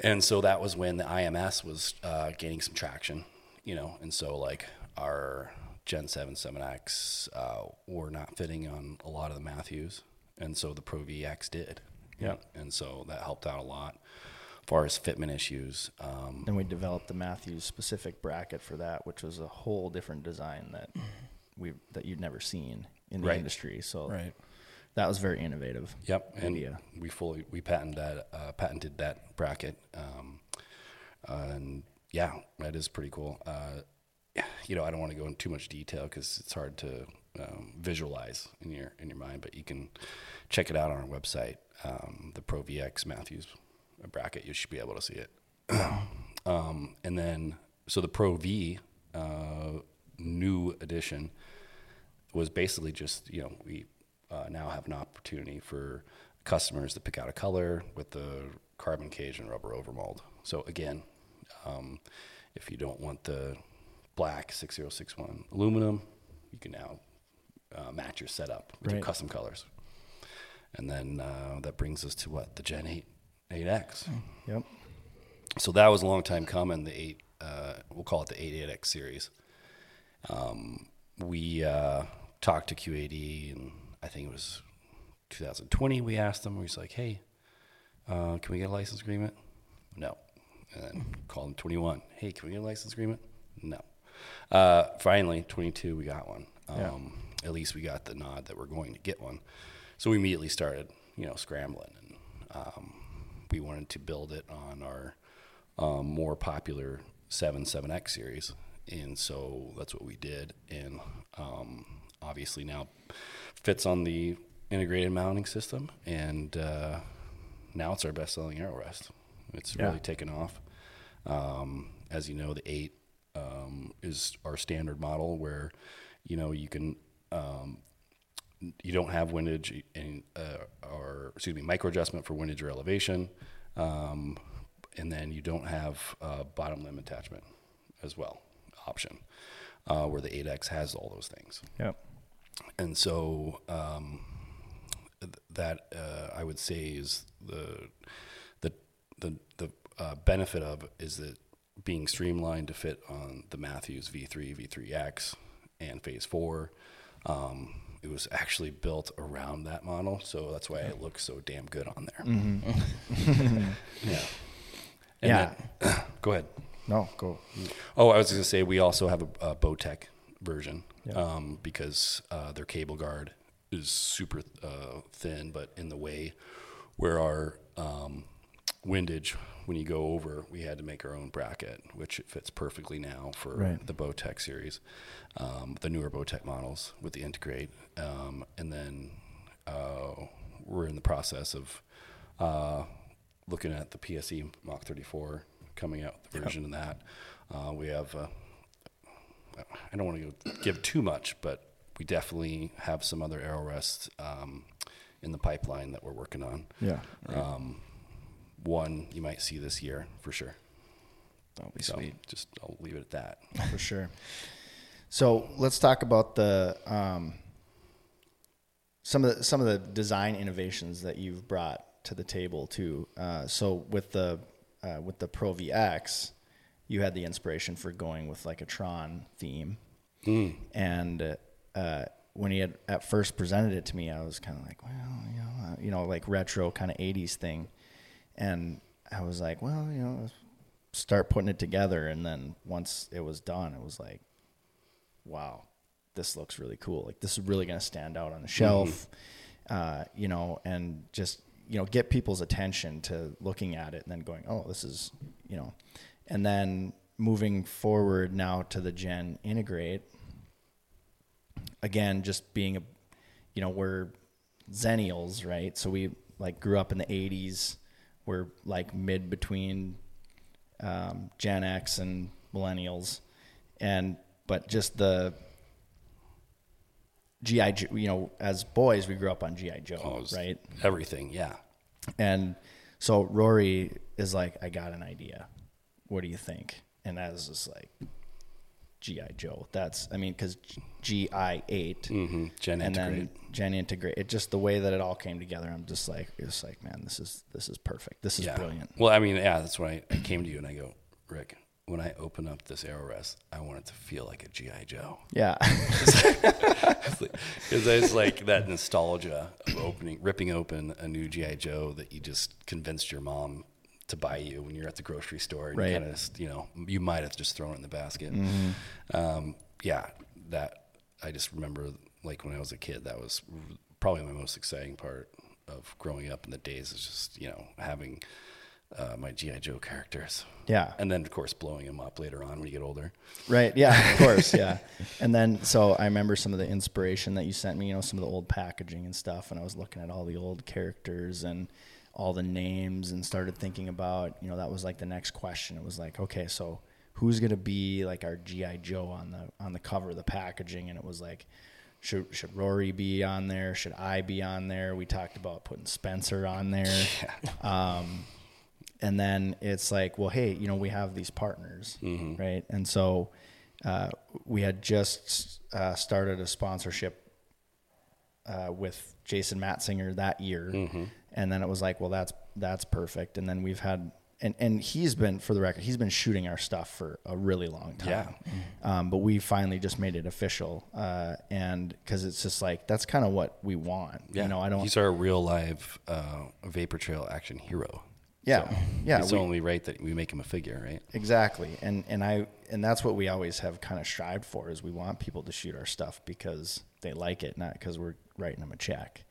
And so that was when the IMS was uh, gaining some traction, you know. And so like our Gen 7 7X uh, were not fitting on a lot of the Mathews, and so the Pro VX did. Yeah. And so that helped out a lot. As far as fitment issues, um, Then we developed the Mathews specific bracket for that, which was a whole different design that we that you'd never seen in the Right. industry. So Right. That was very innovative. Yep, and idea. we fully we patented that uh, patented that bracket, um, and yeah, that is pretty cool. Uh, you know, I don't want to go into too much detail because it's hard to um, visualize in your in your mind, but you can check it out on our website, um, the Pro VX Mathews bracket. You should be able to see it. um, and then, so the Pro V uh, new edition was basically just you know we uh, now have an opportunity for customers to pick out a color with the carbon cage and rubber overmold. So again, um, if you don't want the black 6061 aluminum, you can now uh, match your setup with your custom colors. And then uh, that brings us to what the Gen 8 8X. Yep. So that was a long time coming. The eight, uh, we'll call it the 88X series. Um, we uh, talked to QAD, and I think it was 2020. We asked them. We was like, "Hey, uh, can we get a license agreement?" No. And then called them 21. Hey, can we get a license agreement? No. Uh, finally, 22, we got one. Um, Yeah. At least we got the nod that we're going to get one. So we immediately started, you know, scrambling, and um, we wanted to build it on our um, more popular 7 7X series. And so that's what we did. And um, obviously now fits on the integrated mounting system. And uh, now it's our best selling arrow rest. It's Yeah. really taken off. Um, as you know, the 8 um, is our standard model where, you know, you can. Um, you don't have windage and uh, or excuse me micro adjustment for windage or elevation, um, and then you don't have uh, bottom limb attachment as well option, uh, where the 8x has all those things. Yep. And so um, th- that uh, I would say is the the the the uh, benefit of is that being streamlined to fit on the Mathews V3, V3X, and Phase Four. Um, it was actually built around that model, so that's why it looks so damn good on there. yeah. And Yeah. then- go ahead. No, go. Oh, I was going to say we also have a, a Bowtech version Yeah. um, because uh, their cable guard is super uh, thin, but in the way where our um, windage, when you go over, we had to make our own bracket, which it fits perfectly now for Right. the Bowtech series, um, the newer Bowtech models with the integrate, um, and then uh, we're in the process of uh, looking at the PSE Mach 34 coming out, the version of that. Uh, we have, uh, I don't want to give too much, but we definitely have some other arrow rests um, in the pipeline that we're working on. Yeah. Um, one you might see this year for sure. That'll be So sweet. just I'll leave it at that. for sure. So let's talk about the um, some of the some of the design innovations that you've brought to the table too. Uh, so with the uh, with the Pro VX, you had the inspiration for going with like a Tron theme, and uh, when he had at first presented it to me, I was kind of like, well, you know, uh, you know, like retro kind of '80s thing, and I was like, well, you know, start putting it together, and then once it was done, it was like, wow, this looks really cool. Like this is really going to stand out on the shelf, uh, you know, and just you know get people's attention to looking at it and then going, oh, this is you know, and then moving forward now to the Gen Integrate. Again, just being a, you know, we're Xennials, right? So we like grew up in the '80s. We're like mid between um, Gen X and millennials, and but just the GI, Joe- you know, as boys we grew up on GI Joe, Oh, right? Everything, yeah. And so Rory is like, I got an idea. What do you think? And I was just like, GI Joe. That's I mean, because GI 8 hmm Gen and then Integrate. Gen Integrate. It just the way that it all came together. I'm just like, it's like, man, this is this is perfect. This is yeah. brilliant. Well, I mean, yeah, that's why I, I came to you and I go, Rick, when I open up this arrow rest, I want it to feel like a GI Joe. Yeah, Because it's like that nostalgia of opening, ripping open a new GI Joe that you just convinced your mom to buy you when you're at the grocery store. And Right. You kind of, just, you know, you might have just thrown it in the basket. Mm-hmm. Um, yeah, that I just remember, like when I was a kid, that was probably my most exciting part of growing up in the days. Is just you know having uh, my GI Joe characters. yeah. And then, of course, blowing them up later on when you get older. Right. Yeah, of course. Yeah. And then, so I remember some of the inspiration that you sent me, you know, some of the old packaging and stuff. And I was looking at all the old characters and all the names and started thinking about, you know, that was like the next question. It was like, okay, so who's going to be like our GI Joe on the, on the cover of the packaging? And it was like, should, should Rory be on there? Should I be on there? We talked about putting Spencer on there. Um, and then it's like, well, hey, you know, we have these partners, right? And so uh, we had just uh, started a sponsorship uh, with Jason Matzinger that year, and then it was like, well, that's that's perfect. And then we've had, and and he's been, for the record, he's been shooting our stuff for a really long time. Yeah. Um, but we finally just made it official, uh, and because it's just like that's kind of what we want. Yeah, You know, I don't. He's our real live uh, Vapor Trail action hero. yeah, yeah. it's we- only right that we make him a figure, right? Exactly. And and I and that's what we always have kind of strived for is we want people to shoot our stuff because they like it, not because we're writing them a check.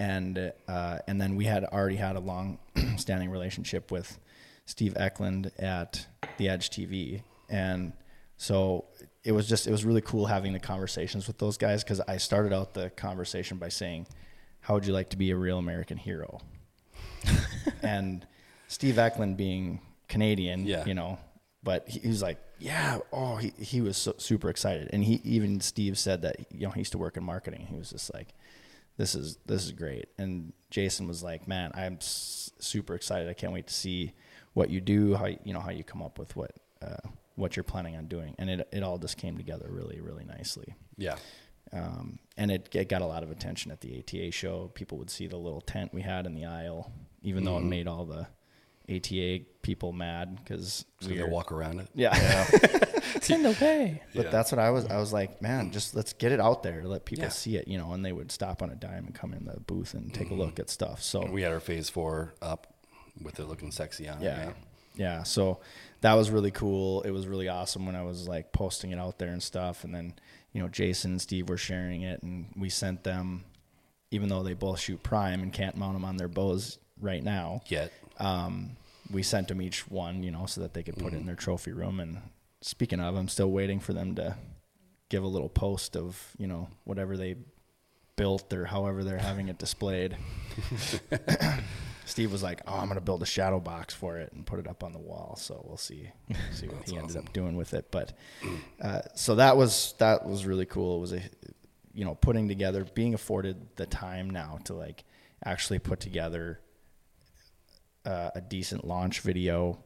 And uh, and then we had already had a long standing relationship with Steve Ecklund at the Edge TV. And so it was just it was really cool having the conversations with those guys because I started out the conversation by saying, How would you like to be a real American hero? and Steve Ecklund being Canadian, Yeah. you know, but he, he was like, yeah, oh, he, he was so, super excited. And he, even Steve said that, you know, he used to work in marketing. He was just like, this is, this is great. And Jason was like, man, I'm s- super excited. I can't wait to see what you do, how, you know, how you come up with what, uh, what you're planning on doing. And it, it all just came together really, really nicely. Yeah. Um, and it, it got a lot of attention at the ATA show. People would see the little tent we had in the aisle, even though it made all the ATA people mad because So they walk around it. yeah. It's in the way. but Yeah. that's what I was. I was like, man, just let's get it out there let people Yeah. see it, you know. And they would stop on a dime and come in the booth and take a look at stuff. So We had our phase four up with it looking sexy on yeah, it. Right? yeah. So that was really cool. It was really awesome when I was like posting it out there and stuff. And then you know, Jason and Steve were sharing it, and we sent them, even though they both shoot prime and can't mount them on their bows right now. Yet. um, we sent them each one, you know, so that they could put Mm-hmm. it in their trophy room. And speaking of, I'm still waiting for them to give a little post of, you know, whatever they built or however they're having it displayed. Steve was like, "Oh, I'm gonna build a shadow box for it and put it up on the wall." So we'll see, see what he ended up doing with it. But uh, so that was that was really cool. It was a, you know, putting together, being afforded the time now to like actually put together uh, a decent launch video.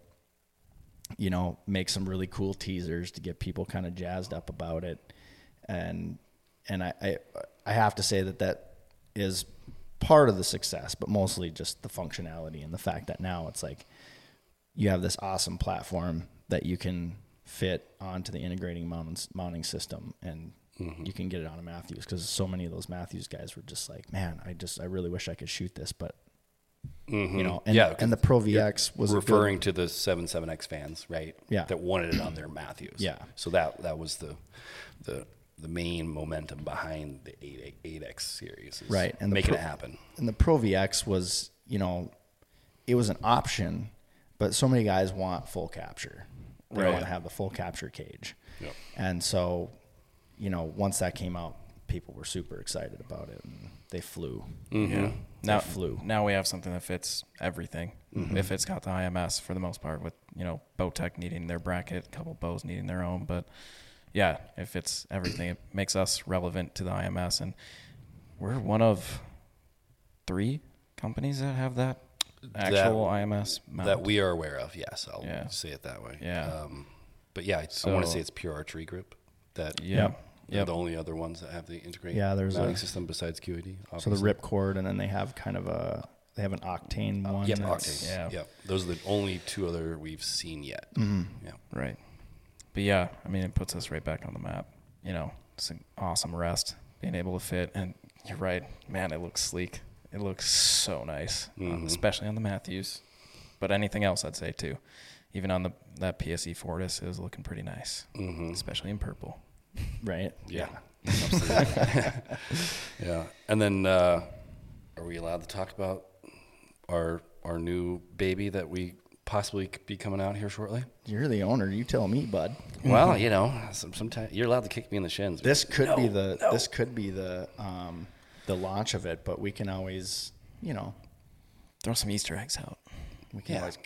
You know, make some really cool teasers to get people kind of jazzed up about it, and and I, I I have to say that that is part of the success, but mostly just the functionality and the fact that now it's like you have this awesome platform that you can fit onto the integrating mounting, mounting system and mm-hmm. you can get it on a Mathews because so many of those Mathews guys were just like, man, I just I really wish I could shoot this, but Mm-hmm. you know, and, yeah, and the Pro VX was a good- referring to the 77X fans, right? Yeah. That wanted it on their Mathews. Yeah. So that that was the the the main momentum behind the 8, 8X series. Is Right, and making Pro- it happen. and the Pro VX was, you know, it was an option, but so many guys want full capture. They Right. want to have the full capture cage. Yep. And so, you know, once that came out, people were super excited about it and they flew. Yeah. Now, flew. now we have something that fits everything. Mm-hmm. If it's got the IMS for the most part, with you know Bowtech needing their bracket, a couple bows needing their own, but yeah, if it's everything, it makes us relevant to the IMS, and we're one of three companies that have that actual IMS mount. That we are aware of, yes. I'll Yeah. say it that way. Yeah. Um, but yeah, I, I want to say it's Pure Archery Group. That yeah, Yep. They're Yep. the only other ones that have the integrated Yeah, there's mounting a- system besides QAD. So the ripcord, and then they have kind of a, they have an octane one. Yep, Octane. yeah. Yep. Those are the only two other we've seen yet. Mm-hmm. Yeah. Right. But yeah, I mean, it puts us right back on the map. You know, it's an awesome rest, being able to fit. And you're right, man, it looks sleek. It looks so nice, uh, Mhm. especially on the Mathews. But anything else, I'd say too. Even on the that PSE Fortis, it was looking pretty nice, Mhm. especially in purple. Right. Yeah. Absolutely. yeah. And then, uh, are we allowed to talk about our our new baby that we possibly could be coming out here shortly? You're the owner. You tell me, bud. Well, you know, some, sometimes you're allowed to kick me in the shins. This could be the no. this could be the um, the launch of it, but we can always, you know, Throw some Easter eggs out. we can Yeah. always.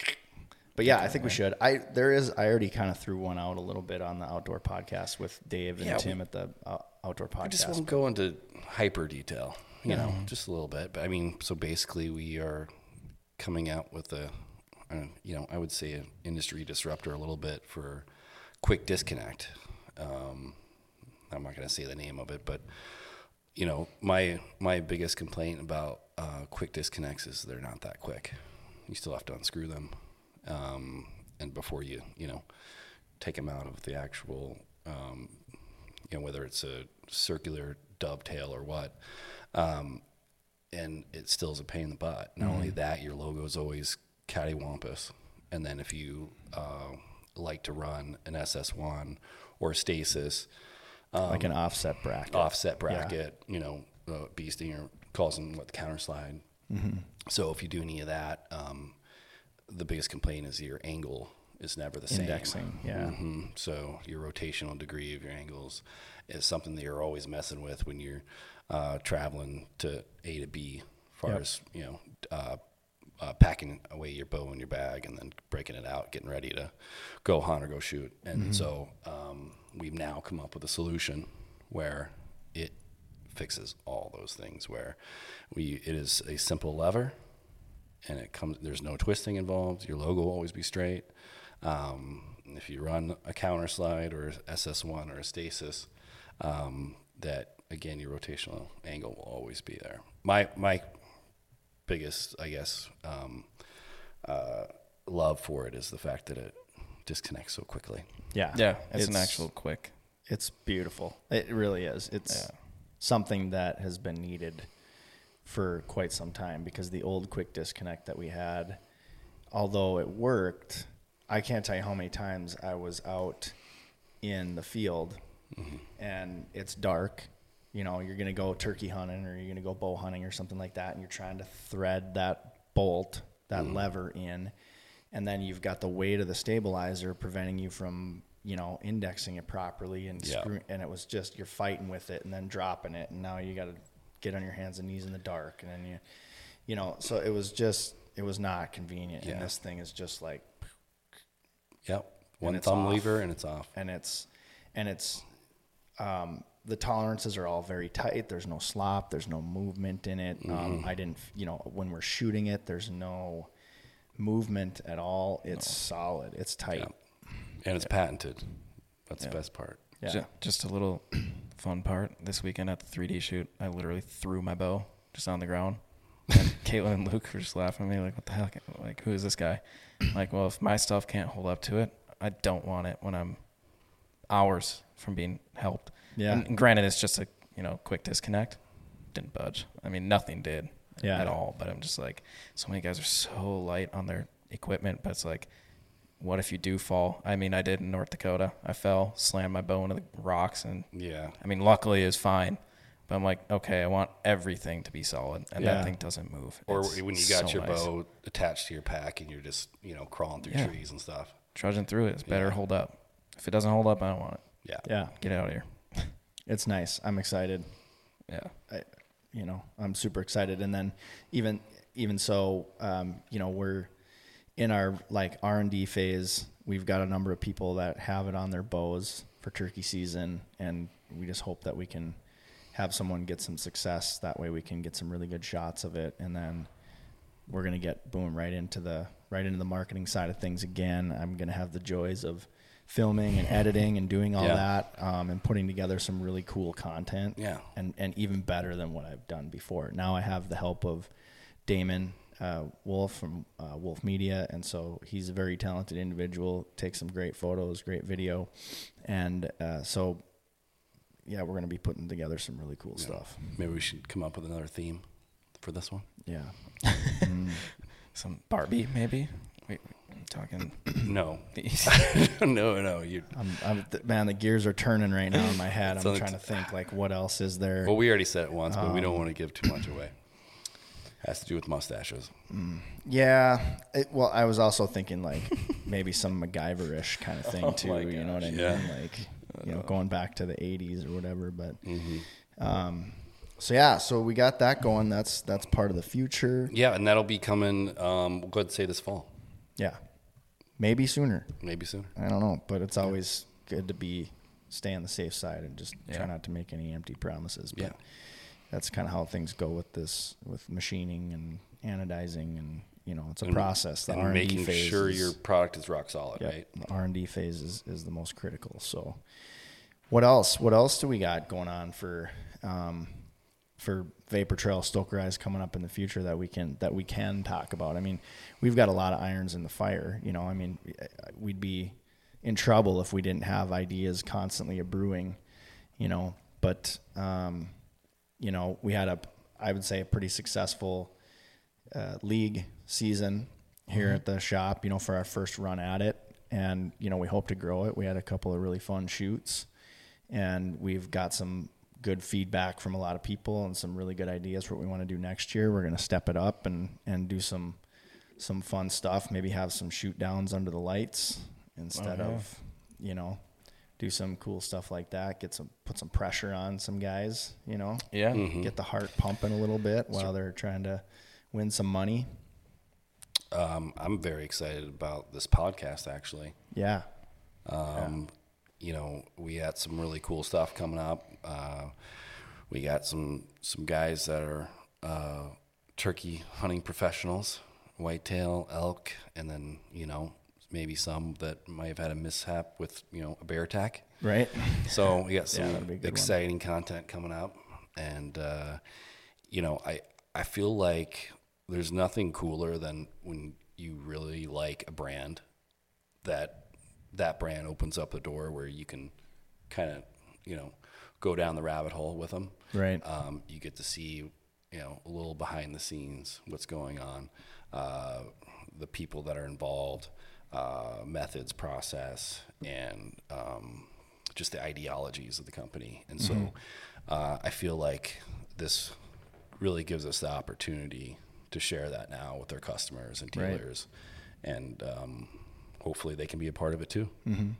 But yeah, I think we should. I there is. I already kind of threw one out a little bit on the outdoor podcast with Dave and Yeah, Tim at the uh, outdoor podcast. I just won't go into hyper detail, you know, just a little bit. But I mean, so basically, we are coming out with a, uh, you know, I would say an industry disruptor a little bit for quick disconnect. Um, I'm not going to say the name of it, but you know, my my biggest complaint about uh, quick disconnects is they're not that quick. You still have to unscrew them, um, and before you, you know, take them out of the actual, um, you know, whether it's a circular dovetail or what, um, and it still is a pain in the butt. Not only that, your logo is always cattywampus, and then if you uh, like to run an SS1 or stasis, like an offset bracket. offset bracket, you know, uh, Bee Stinger calls them what the counter slide. So if you do any of that, um, the biggest complaint is your angle is never the same. Indexing, yeah. hmm So your rotational degree of your angles is something that you're always messing with when you're uh, traveling to A to B, as far Yep. as you know, uh, uh, packing away your bow in your bag and then breaking it out, getting ready to go hunt or go shoot. And so um, we've now come up with a solution where it fixes all those things. Where we it is a simple lever, and it comes. There's no twisting involved. Your logo will always be straight. Um, if you run a counter slide or SS1 or a stasis, um, that again your rotational angle will always be there. My my biggest, I guess, um, uh, love for it is the fact that it disconnects so quickly. Yeah, Yeah, it's, an actual quick. It's beautiful. It really is. It's Yeah. something that has been needed for quite some time because the old quick disconnect that we had, although it worked, I can't tell you how many times I was out in the field mm-hmm. and it's dark. You know, you're gonna go turkey hunting or you're gonna go bow hunting or something like that, and you're trying to thread that bolt, that mm-hmm. lever in, and then you've got the weight of the stabilizer preventing you from, you know, indexing it properly and Yeah. screw, and it was just you're fighting with it and then dropping it, and now you got to get on your hands and knees in the dark, and then you, you know, so it was just it was not convenient, Yeah. and this thing is just like Yep. One it's thumb off. lever and it's off. and it's and it's um, the tolerances are all very tight. There's no slop. There's no movement in it. Um, I didn't, you know, when we're shooting it, there's no movement at all. It's solid. It's tight. Yeah. And it's patented. That's the best part. Yeah. Ju- Just a little fun part. This weekend at the 3D shoot, I literally threw my bow just on the ground. And Caitlin and Luke were just laughing at me, like, what the heck? Like, who is this guy? Like, well, if my stuff can't hold up to it, I don't want it when I'm hours from being helped. Yeah. And, and granted, it's just a, you know, quick disconnect. Didn't budge. I mean, nothing did Yeah. at all. But I'm just like, so many guys are so light on their equipment, but it's like, what if you do fall? I mean, I did in North Dakota. I fell, slammed my bow into the rocks, and Yeah. I mean, luckily it was fine. But I'm like, okay, I want everything to be solid, and Yeah. that thing doesn't move. Or It's when you got so your nice. bow attached to your pack and you're just, you know, crawling through Yeah. trees and stuff. trudging through it, it's better Yeah. hold up. If it doesn't hold up, I don't want it. Yeah. Yeah, Get out of here. it's nice. I'm excited. Yeah. I, you know, I'm super excited. And then even even so, um, you know, we're in our like R and D phase. We've got a number of people that have it on their bows for turkey season, and we just hope that we can have someone get some success. That way, we can get some really good shots of it, and then we're gonna get boom right into the right into the marketing side of things again. I'm gonna have the joys of filming and editing and doing all Yeah. that um, and putting together some really cool content Yeah. and and even better than what I've done before. Now I have the help of Damon uh, Wolf from uh, Wolf Media, and so he's a very talented individual. Takes some great photos, great video, and uh, so yeah, we're gonna be putting together some really cool stuff. Maybe we should come up with another theme for this one. Yeah, Some Barbie, maybe. Wait, I'm talking. No. these. no, no. You. I'm, I'm th- man, the gears are turning right now in my head. I'm trying to think like what else is there. Well, we already said it once, but we Um, don't want to give too much away. Has to do with mustaches. Yeah. It, well, I was also thinking like maybe some MacGyver-ish kind of thing Oh too. you know what I mean? yeah. Like you know, going back to the '80s or whatever. But Mm-hmm. um, so yeah, so we got that going. That's that's part of the future. Yeah, and that'll be coming. Um, we'll go ahead and say this fall, Yeah. Maybe sooner. maybe sooner. I don't know, but it's always good to be stay on the safe side and just try not to make any empty promises. But Yeah. That's kind of how things go with this, with machining and anodizing, and you know, it's a And- process. The and R and D making phase sure is, your product is rock solid, Yep, right? The R and D phase is, is the most critical. So, what else? What else do we got going on for um, for Vapor Trail Stokerized coming up in the future that we can that we can talk about? I mean, we've got a lot of irons in the fire. You know, I mean, we'd be in trouble if we didn't have ideas constantly a brewing. You know, but um, you know, we had a I would say a pretty successful uh, league season here at the shop, you know, for our first run at it. And, you know, we hope to grow it. We had a couple of really fun shoots and we've got some good feedback from a lot of people and some really good ideas for what we want to do next year. We're going to step it up and, and do some, some fun stuff, maybe have some shoot downs under the lights instead yeah. of, you know, do some cool stuff like that, get some, put some pressure on some guys, you know, Yeah. Mm-hmm. get the heart pumping a little bit while they're trying to win some money. Um, I'm very excited about this podcast. Actually, Yeah. um, you know, we had some really cool stuff coming up. Uh, we got some some guys that are uh, turkey hunting professionals, whitetail, elk, and then you know maybe some that might have had a mishap with you know a bear attack. Right. So we got some a good one. exciting content coming up, and uh, you know, I I feel like there's nothing cooler than when you really like a brand that that brand opens up the door where you can kind of you know go down the rabbit hole with them. Right. Um, you get to see you know a little behind the scenes what's going on, uh, the people that are involved, uh, methods, process, and um, just the ideologies of the company. And so uh, I feel like this really gives us the opportunity to share that now with our customers and Right. dealers, and um, hopefully they can be a part of it too. Mm-hmm.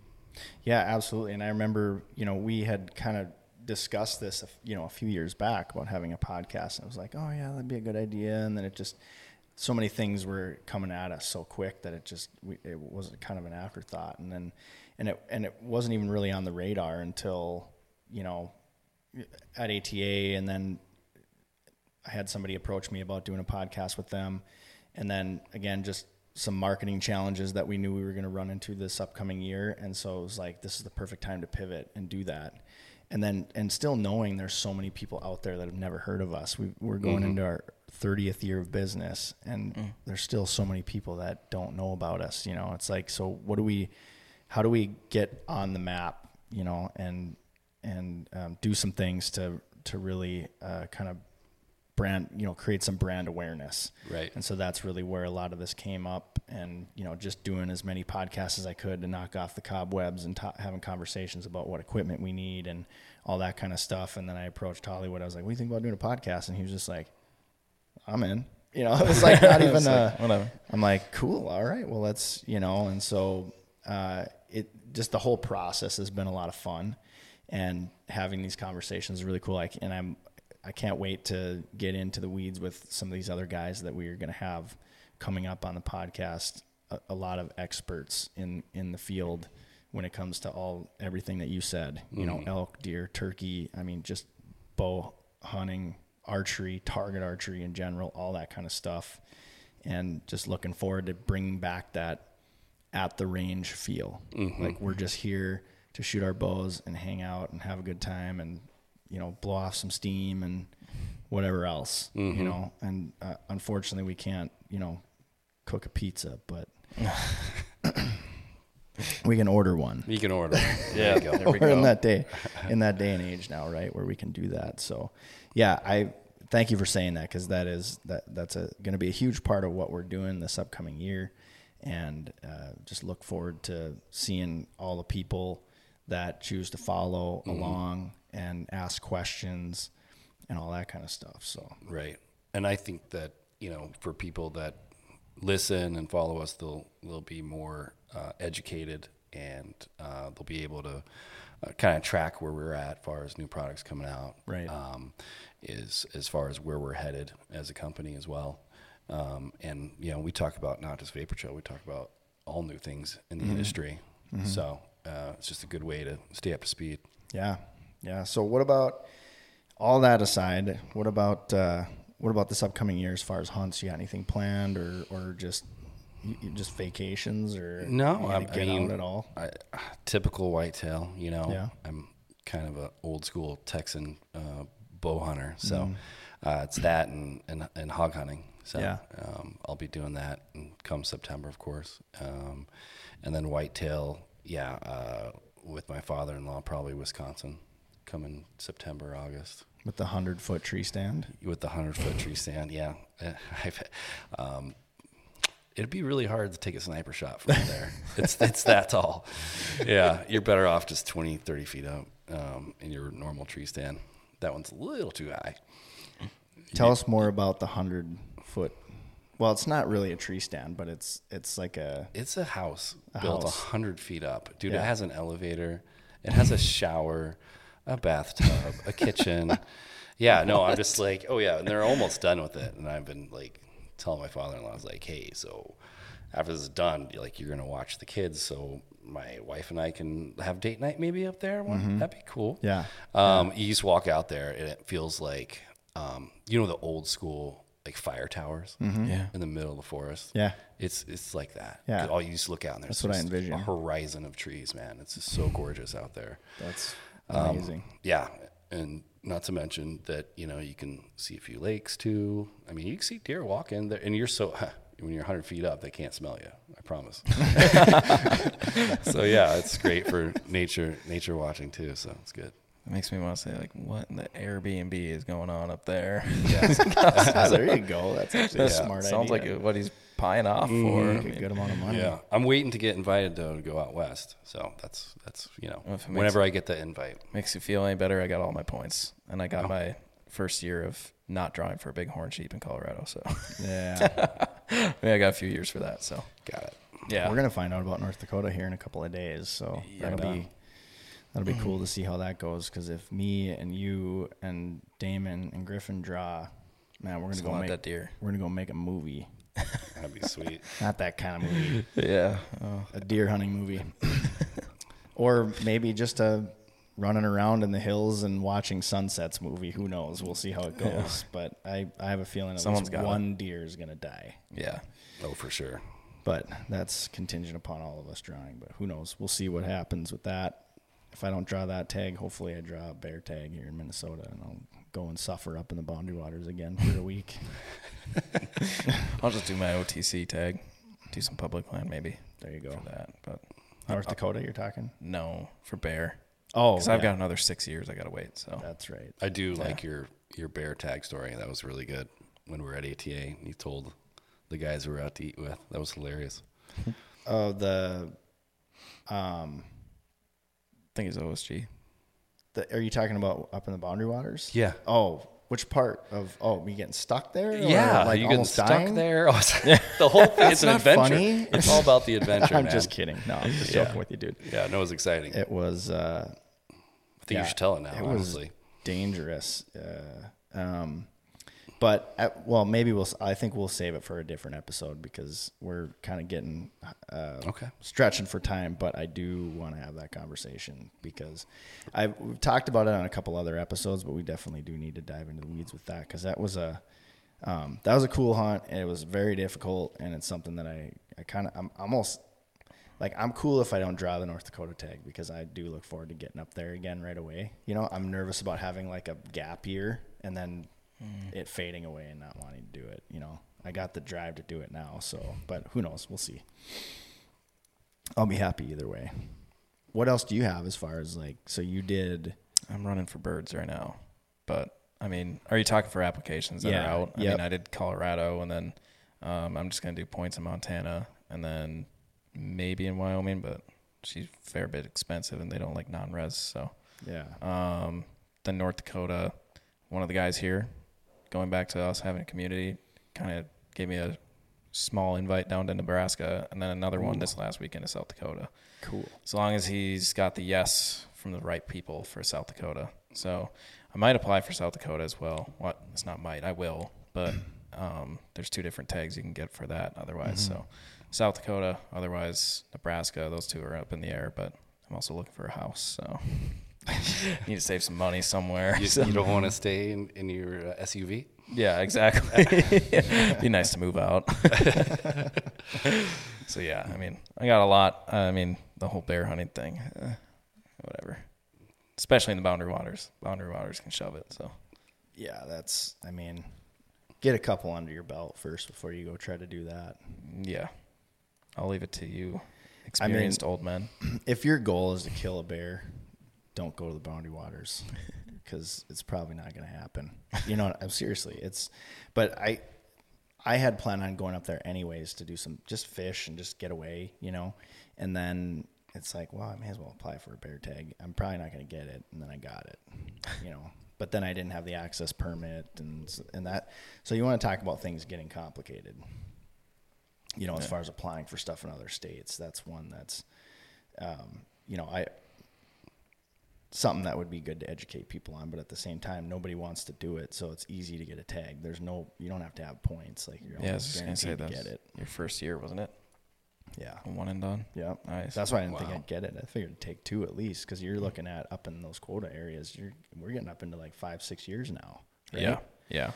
Yeah, absolutely. And I remember, you know, we had kind of discussed this, you know, a few years back about having a podcast, and it was like, oh yeah, that'd be a good idea. And then it just, so many things were coming at us so quick that it just, we, it was kind of an afterthought. And then, and it and it wasn't even really on the radar until, you know, at ATA, and then I had somebody approach me about doing a podcast with them. And then again, just some marketing challenges that we knew we were going to run into this upcoming year. And so it was like, this is the perfect time to pivot and do that. And then, and still knowing there's so many people out there that have never heard of us. We, we're going mm-hmm. into our 30th year of business and there's still so many people that don't know about us. You know, it's like, so what do we, how do we get on the map, you know, and, and um, do some things to, to really uh, kind of brand, you know, create some brand awareness. Right. And so that's really where a lot of this came up. and you know just doing as many podcasts as I could to knock off the cobwebs and ta having conversations about what equipment we need and all that kind of stuff. And then I approached Hollywood. I was like, "What do you think about doing a podcast?" And he was just like, "I'm in." You know, it was like not even It's like, whatever. I'm like, cool, all right, well, let's, you know, and so uh, it just the whole process has been a lot of fun, and having these conversations is really cool. Like, and I'm, I can't wait to get into the weeds with some of these other guys that we are going to have coming up on the podcast. A, a lot of experts in in the field when it comes to all everything that you said. You know, elk, deer, turkey. I mean, just bow hunting, archery, target archery in general, all that kind of stuff. And just looking forward to bringing back that at the range feel. Like we're just here to shoot our bows and hang out and have a good time and, you know, blow off some steam and whatever else, you know. And uh, unfortunately, we can't, you know, cook a pizza, but we can order one. You can order. Yeah, There go. we we're in that day in that day and age now right where we can do that. So yeah i thank you for saying that because that is that that's going to be a huge part of what we're doing this upcoming year. And uh, just look forward to seeing all the people that choose to follow along and ask questions and all that kind of stuff so. Right. And I think that, you know, for people that listen and follow us, they'll they'll be more uh, educated and uh, they'll be able to uh, kind of track where we're at as far as new products coming out. Right. Um, is as far as where we're headed as a company as well. Um, and you know, we talk about not just Vapor Trail, we talk about all new things in the industry. So uh, it's just a good way to stay up to speed. Yeah, yeah. So what about all that aside? What about uh, what about this upcoming year as far as hunts? You got anything planned, or or just just vacations, or No, I, get I mean, out at all? I, typical whitetail. You know, Yeah. I'm kind of a old school Texan uh, bow hunter, so Mm-hmm. uh, it's that and, and and hog hunting. So Yeah. um, I'll be doing that come September, of course, um, and then whitetail. Yeah, uh, with my father-in-law, probably Wisconsin, coming September, August With the hundred foot tree stand. with the hundred foot tree stand. Yeah, um, it'd be really hard to take a sniper shot from there. it's it's that tall. Yeah, you're better off just 20, 30 feet up um, in your normal tree stand. That one's a little too high. Tell us more about the hundred foot. Well, it's not really a tree stand, but it's it's like a It's a house A built a hundred feet up, dude. Yeah. It has an elevator. It has a shower, a bathtub, a kitchen. Yeah, no, I'm just like, oh yeah, and they're almost done with it. And I've been like telling my father-in-law, I was like, hey, so after this is done, you're like you're gonna watch the kids, so my wife and I can have date night maybe up there. One, That'd be cool. Mm-hmm. Yeah. Um, You just walk out there, and it feels like, um, you know, the old school like fire towers Yeah. in the middle of the forest. Mm-hmm. Yeah. It's it's like that. Yeah. All you just look out and there's That's what I envision. a horizon of trees, man. It's just so gorgeous out there. that's Um, amazing. Yeah, and not to mention that you know you can see a few lakes too. I mean, you can see deer walking there, and you're so when you're 100 feet up, they can't smell you. I promise. so yeah, it's great for nature nature watching too. So it's good. It makes me want to say like, what in the Airbnb is going on up there? there you go. That's actually a Yeah. smart Sounds idea. like what he's buying off for. Make a good amount of money. Yeah, I'm waiting to get invited though to go out west. So that's that's you know Well, if it makes- whenever I get the invite. Makes you feel any better? I got all my points, and I got my first year of not drawing for a big horn sheep in Colorado. So Yeah. I, mean, I got a few years for that. So Got it. yeah, We're gonna find out about North Dakota here in a couple of days, so Yeah, that'll man. be that'll be cool mm-hmm. to see how that goes. Because if me and you and Damon and Griffin draw, man, we're gonna Just go make that deer. We're gonna go make a movie. That'd be sweet. Not that kind of movie, yeah. Oh, a deer hunting movie, or maybe just a running around in the hills and watching sunsets movie. Who knows? We'll see how it goes. But I, I have a feeling at Someone's least gotta. one deer is gonna die. yeah. Oh, for sure. but that's contingent upon all of us drawing. But who knows? We'll see what happens with that. If I don't draw that tag, hopefully I draw a bear tag here in Minnesota, and I'll go and suffer up in the Boundary Waters again for a week. I'll just do my OTC tag, do some public land maybe There you go. for that. But North Dakota, you're talking? no for bear. Oh, because I've got another six years I gotta wait. So That's right. I do like your your bear tag story. That was really good when we were at ATA. and You told the guys we were out to eat with. That was hilarious. Oh, the, um, I think it's OSG. the, are you talking about up in the Boundary Waters? Yeah. Oh, which part of? Oh, me getting stuck there? Yeah, like you getting stuck dying? there. Oh, the whole thing. it's an adventure. funny. It's all about the adventure. I'm man. just kidding. No, I'm just Yeah. joking with you, dude. Yeah, no, it was exciting. It was. uh I think yeah, you should tell it now. It honestly. was dangerous. Uh, um, but at, well, maybe we'll. I think we'll save it for a different episode because we're kind of getting uh, Okay. stretching for time. But I do want to have that conversation because I we've talked about it on a couple other episodes, but we definitely do need to dive into the weeds with that because that was a um, that was a cool hunt. And it was very difficult, and it's something that I I kind of I'm almost like I'm cool if I don't draw the North Dakota tag because I do look forward to getting up there again right away. You know, I'm nervous about having like a gap year and then it fading away and not wanting to do it. You know, I got the drive to do it now, so but who knows? We'll see. I'll be happy either way. What else do you have as far as like? So you did. I'm running for birds right now, but I mean, are you talking for applications that Yeah, are out? I yep. mean, I did Colorado, and then um, I'm just gonna do points in Montana, and then maybe in Wyoming, but she's a fair bit expensive, and they don't like non-res. So Yeah. um, then North Dakota, one of the guys here, going back to us having a community, kind of gave me a small invite down to Nebraska, and then another one this last weekend to South Dakota Cool. as long as he's got the yes from the right people for South Dakota. So I might apply for South Dakota as well. What? It's not might. I will. But um, there's two different tags you can get for that. Otherwise, so South Dakota. Otherwise, Nebraska. Those two are up in the air. But I'm also looking for a house. So need to save some money somewhere. You, So- you don't want to stay in, in your uh, SUV? yeah, exactly. Be nice to move out. so yeah, I mean, I got a lot. I mean, the whole bear hunting thing, eh, whatever. Especially in the boundary waters. Boundary waters can shove it. So Yeah, that's. I mean, get a couple under your belt first before you go try to do that. yeah, I'll leave it to you, I mean- experienced old men. if your goal is to kill a bear, don't go to the boundary waters because it's probably not going to happen. You know, I'm seriously, it's. But I, I had planned on going up there anyways to do some just fish and just get away, you know, and then it's like, well, I may as well apply for a bear tag. I'm probably not going to get it, and then I got it, you know. But then I didn't have the access permit and and that. So you want to talk about things getting complicated you know, as far as applying for stuff in other states. That's one that's, um, you know, I something that would be good to educate people on. But at the same time, nobody wants to do it, so it's easy to get a tag. There's no, you don't have to have points. Like you're Yeah, I was almost just gonna say guaranteed that to get it. your first year, wasn't it? Yeah. One and done. Yeah, Nice. That's why I didn't think I'd get it. I figured it'd take two at least because you're looking at up in those quota areas. You're we're getting up into like five, six years now. right? Yeah, yeah.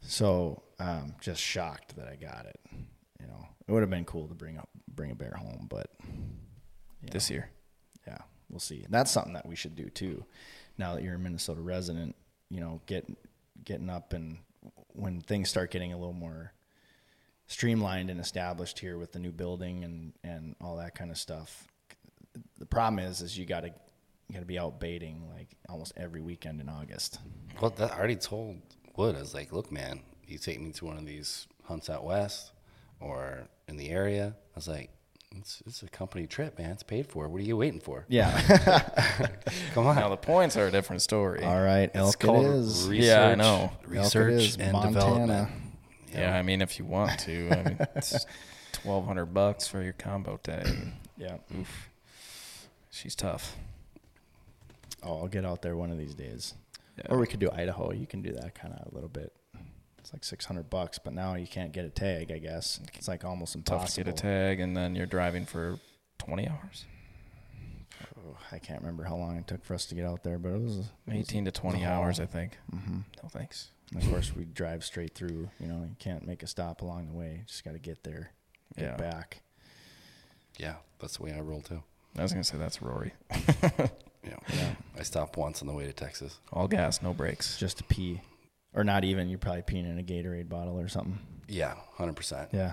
So um, just shocked that I got it. You know, it would have been cool to bring up bring a bear home, but This know, year. We'll see. That's something that we should do too. Now that you're a Minnesota resident, you know, get getting up and when things start getting a little more streamlined and established here with the new building and and all that kind of stuff. The problem is, is you got to got to be out baiting like almost every weekend in August. Well, that, I already told Wood, I was like, look, man, you take me to one of these hunts out west or in the area. I was like, it's, it's a company trip, man. It's paid for. What are you waiting for? Yeah. Come on. Now the points are a different story. all right, It's elk called it is. research, Yeah, I know. Research is, and Montana. development. Yeah, I mean, if you want to, I mean, it's twelve hundred bucks for your combo tag. Yeah. Hmm. Oof, she's tough. Oh, I'll get out there one of these days. Yeah. Or we could do Idaho. You can do that kind of a little bit. It's like six hundred bucks, but now you can't get a tag. I guess it's like almost Tough to get a tag, and then you're driving for twenty hours, Oh, I can't remember how long it took for us to get out there, but it was. it was- eighteen to twenty hours, I think. Mhm. No thanks. And of course, we drive straight through. You know, you can't make a stop along the way. Just got to get there, get Yeah. back. Yeah, that's the way I roll too. I was gonna say that's Rory. Yeah. I stopped once on the way to Texas. All gas, no brakes. Just to pee, or not even. You're probably peeing in a Gatorade bottle or something. Yeah, 100%. Yeah, Yeah.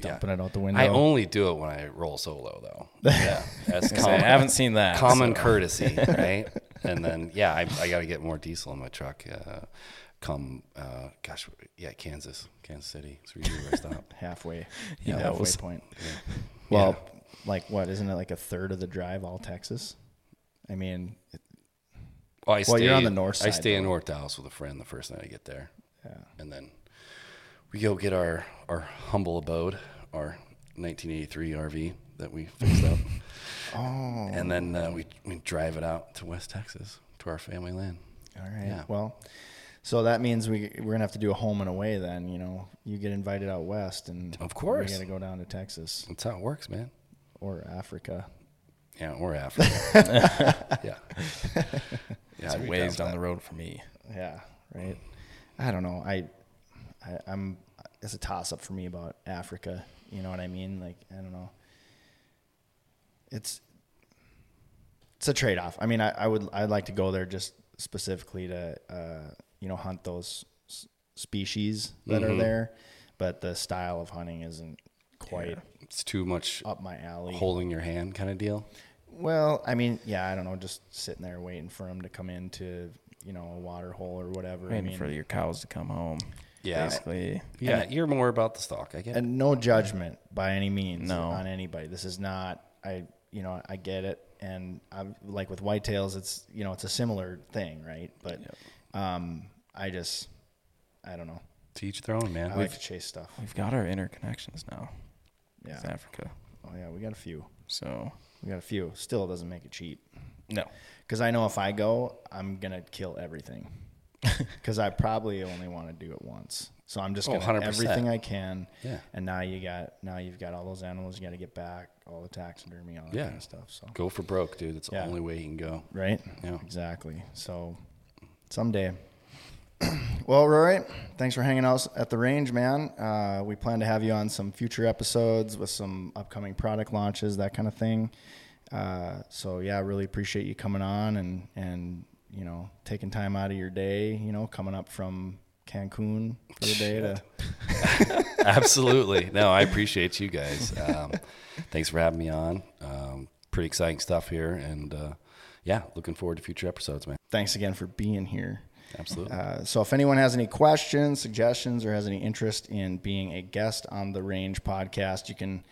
dumping it out the window. I only do it when I roll solo, though. Yeah, that's I, say, I haven't seen that. common so- courtesy, right? And then, yeah, I, I got to get more diesel in my truck. Uh, come, uh, gosh, yeah, Kansas, Kansas City. That's usually where I stop. halfway. Yeah, halfway knows. point. Well, like what? Isn't it like a third of the drive all Texas? I mean, it, Oh, I Well, stay, you're on the north side. I stay in. North Dallas with a friend the first night I get there, yeah. and then we go get our our humble abode, our 1983 RV that we fixed up, Oh, and then uh, we we drive it out to West Texas to our family land. all right. yeah. Well, so that means we we're gonna have to do a home and away then. You know, you get invited out west, and Of course. we got to go down to Texas That's how it works, man. or Africa. Yeah, or Africa. yeah. Yeah, It's I'd ways down that. the road for me. Yeah, right. I don't know. I, I I'm it's a toss up for me about Africa. You know what I mean? Like I don't know. It's it's a trade off. I mean, I, I would I'd like to go there just specifically to uh, you know hunt those s- species that are there, but the style of hunting isn't quite It's too much up my alley. holding your hand kind of deal. Well, I mean, yeah, I don't know, just sitting there waiting for them to come into you know a water hole or whatever. I Waiting mean, for your cows to come home. Yeah. Basically. Yeah, you're more about the stock. I get it. and no judgment by any means No. on anybody. This is not I you know I get it, and I'm like with whitetails, it's you know it's a similar thing, right? But um, I just I don't know. To each their own, man. I We've- like to chase stuff. We've got our interconnections now Yeah. with Africa. Oh yeah, we got a few. So We got a few. Still doesn't make it cheap. no. Because I know if I go, I'm gonna kill everything. Because I probably only want to do it once. So I'm just Oh, gonna 100%. everything I can. Yeah. And now you got now you've got all those animals you got to get back, all the taxidermy, all that Yeah. kind of stuff. So go for broke, dude. That's Yeah. the only way you can go. right. Yeah. Exactly. So someday. well, Rory, thanks for hanging out at the range, man. Uh, we plan to have you on some future episodes with some upcoming product launches, that kind of thing. Uh, so yeah, I really appreciate you coming on and and you know taking time out of your day. You know, coming up from Cancun for the day to Absolutely. No, I appreciate you guys. Um, thanks for having me on. Um, pretty exciting stuff here, and uh, yeah, looking forward to future episodes, man. thanks again for being here. Absolutely. Uh, so if anyone has any questions, suggestions, or has any interest in being a guest on the Range podcast, you can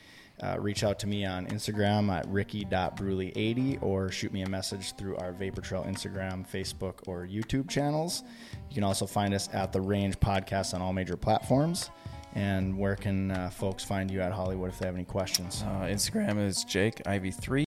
uh, reach out to me on Instagram at ricky.bruley80 or shoot me a message through our Vapor Trail Instagram, Facebook, or YouTube channels. You can also find us at the Range podcast on all major platforms. And where can uh, folks find you at Hollywood if they have any questions? Uh, Instagram is Jake Ivy3.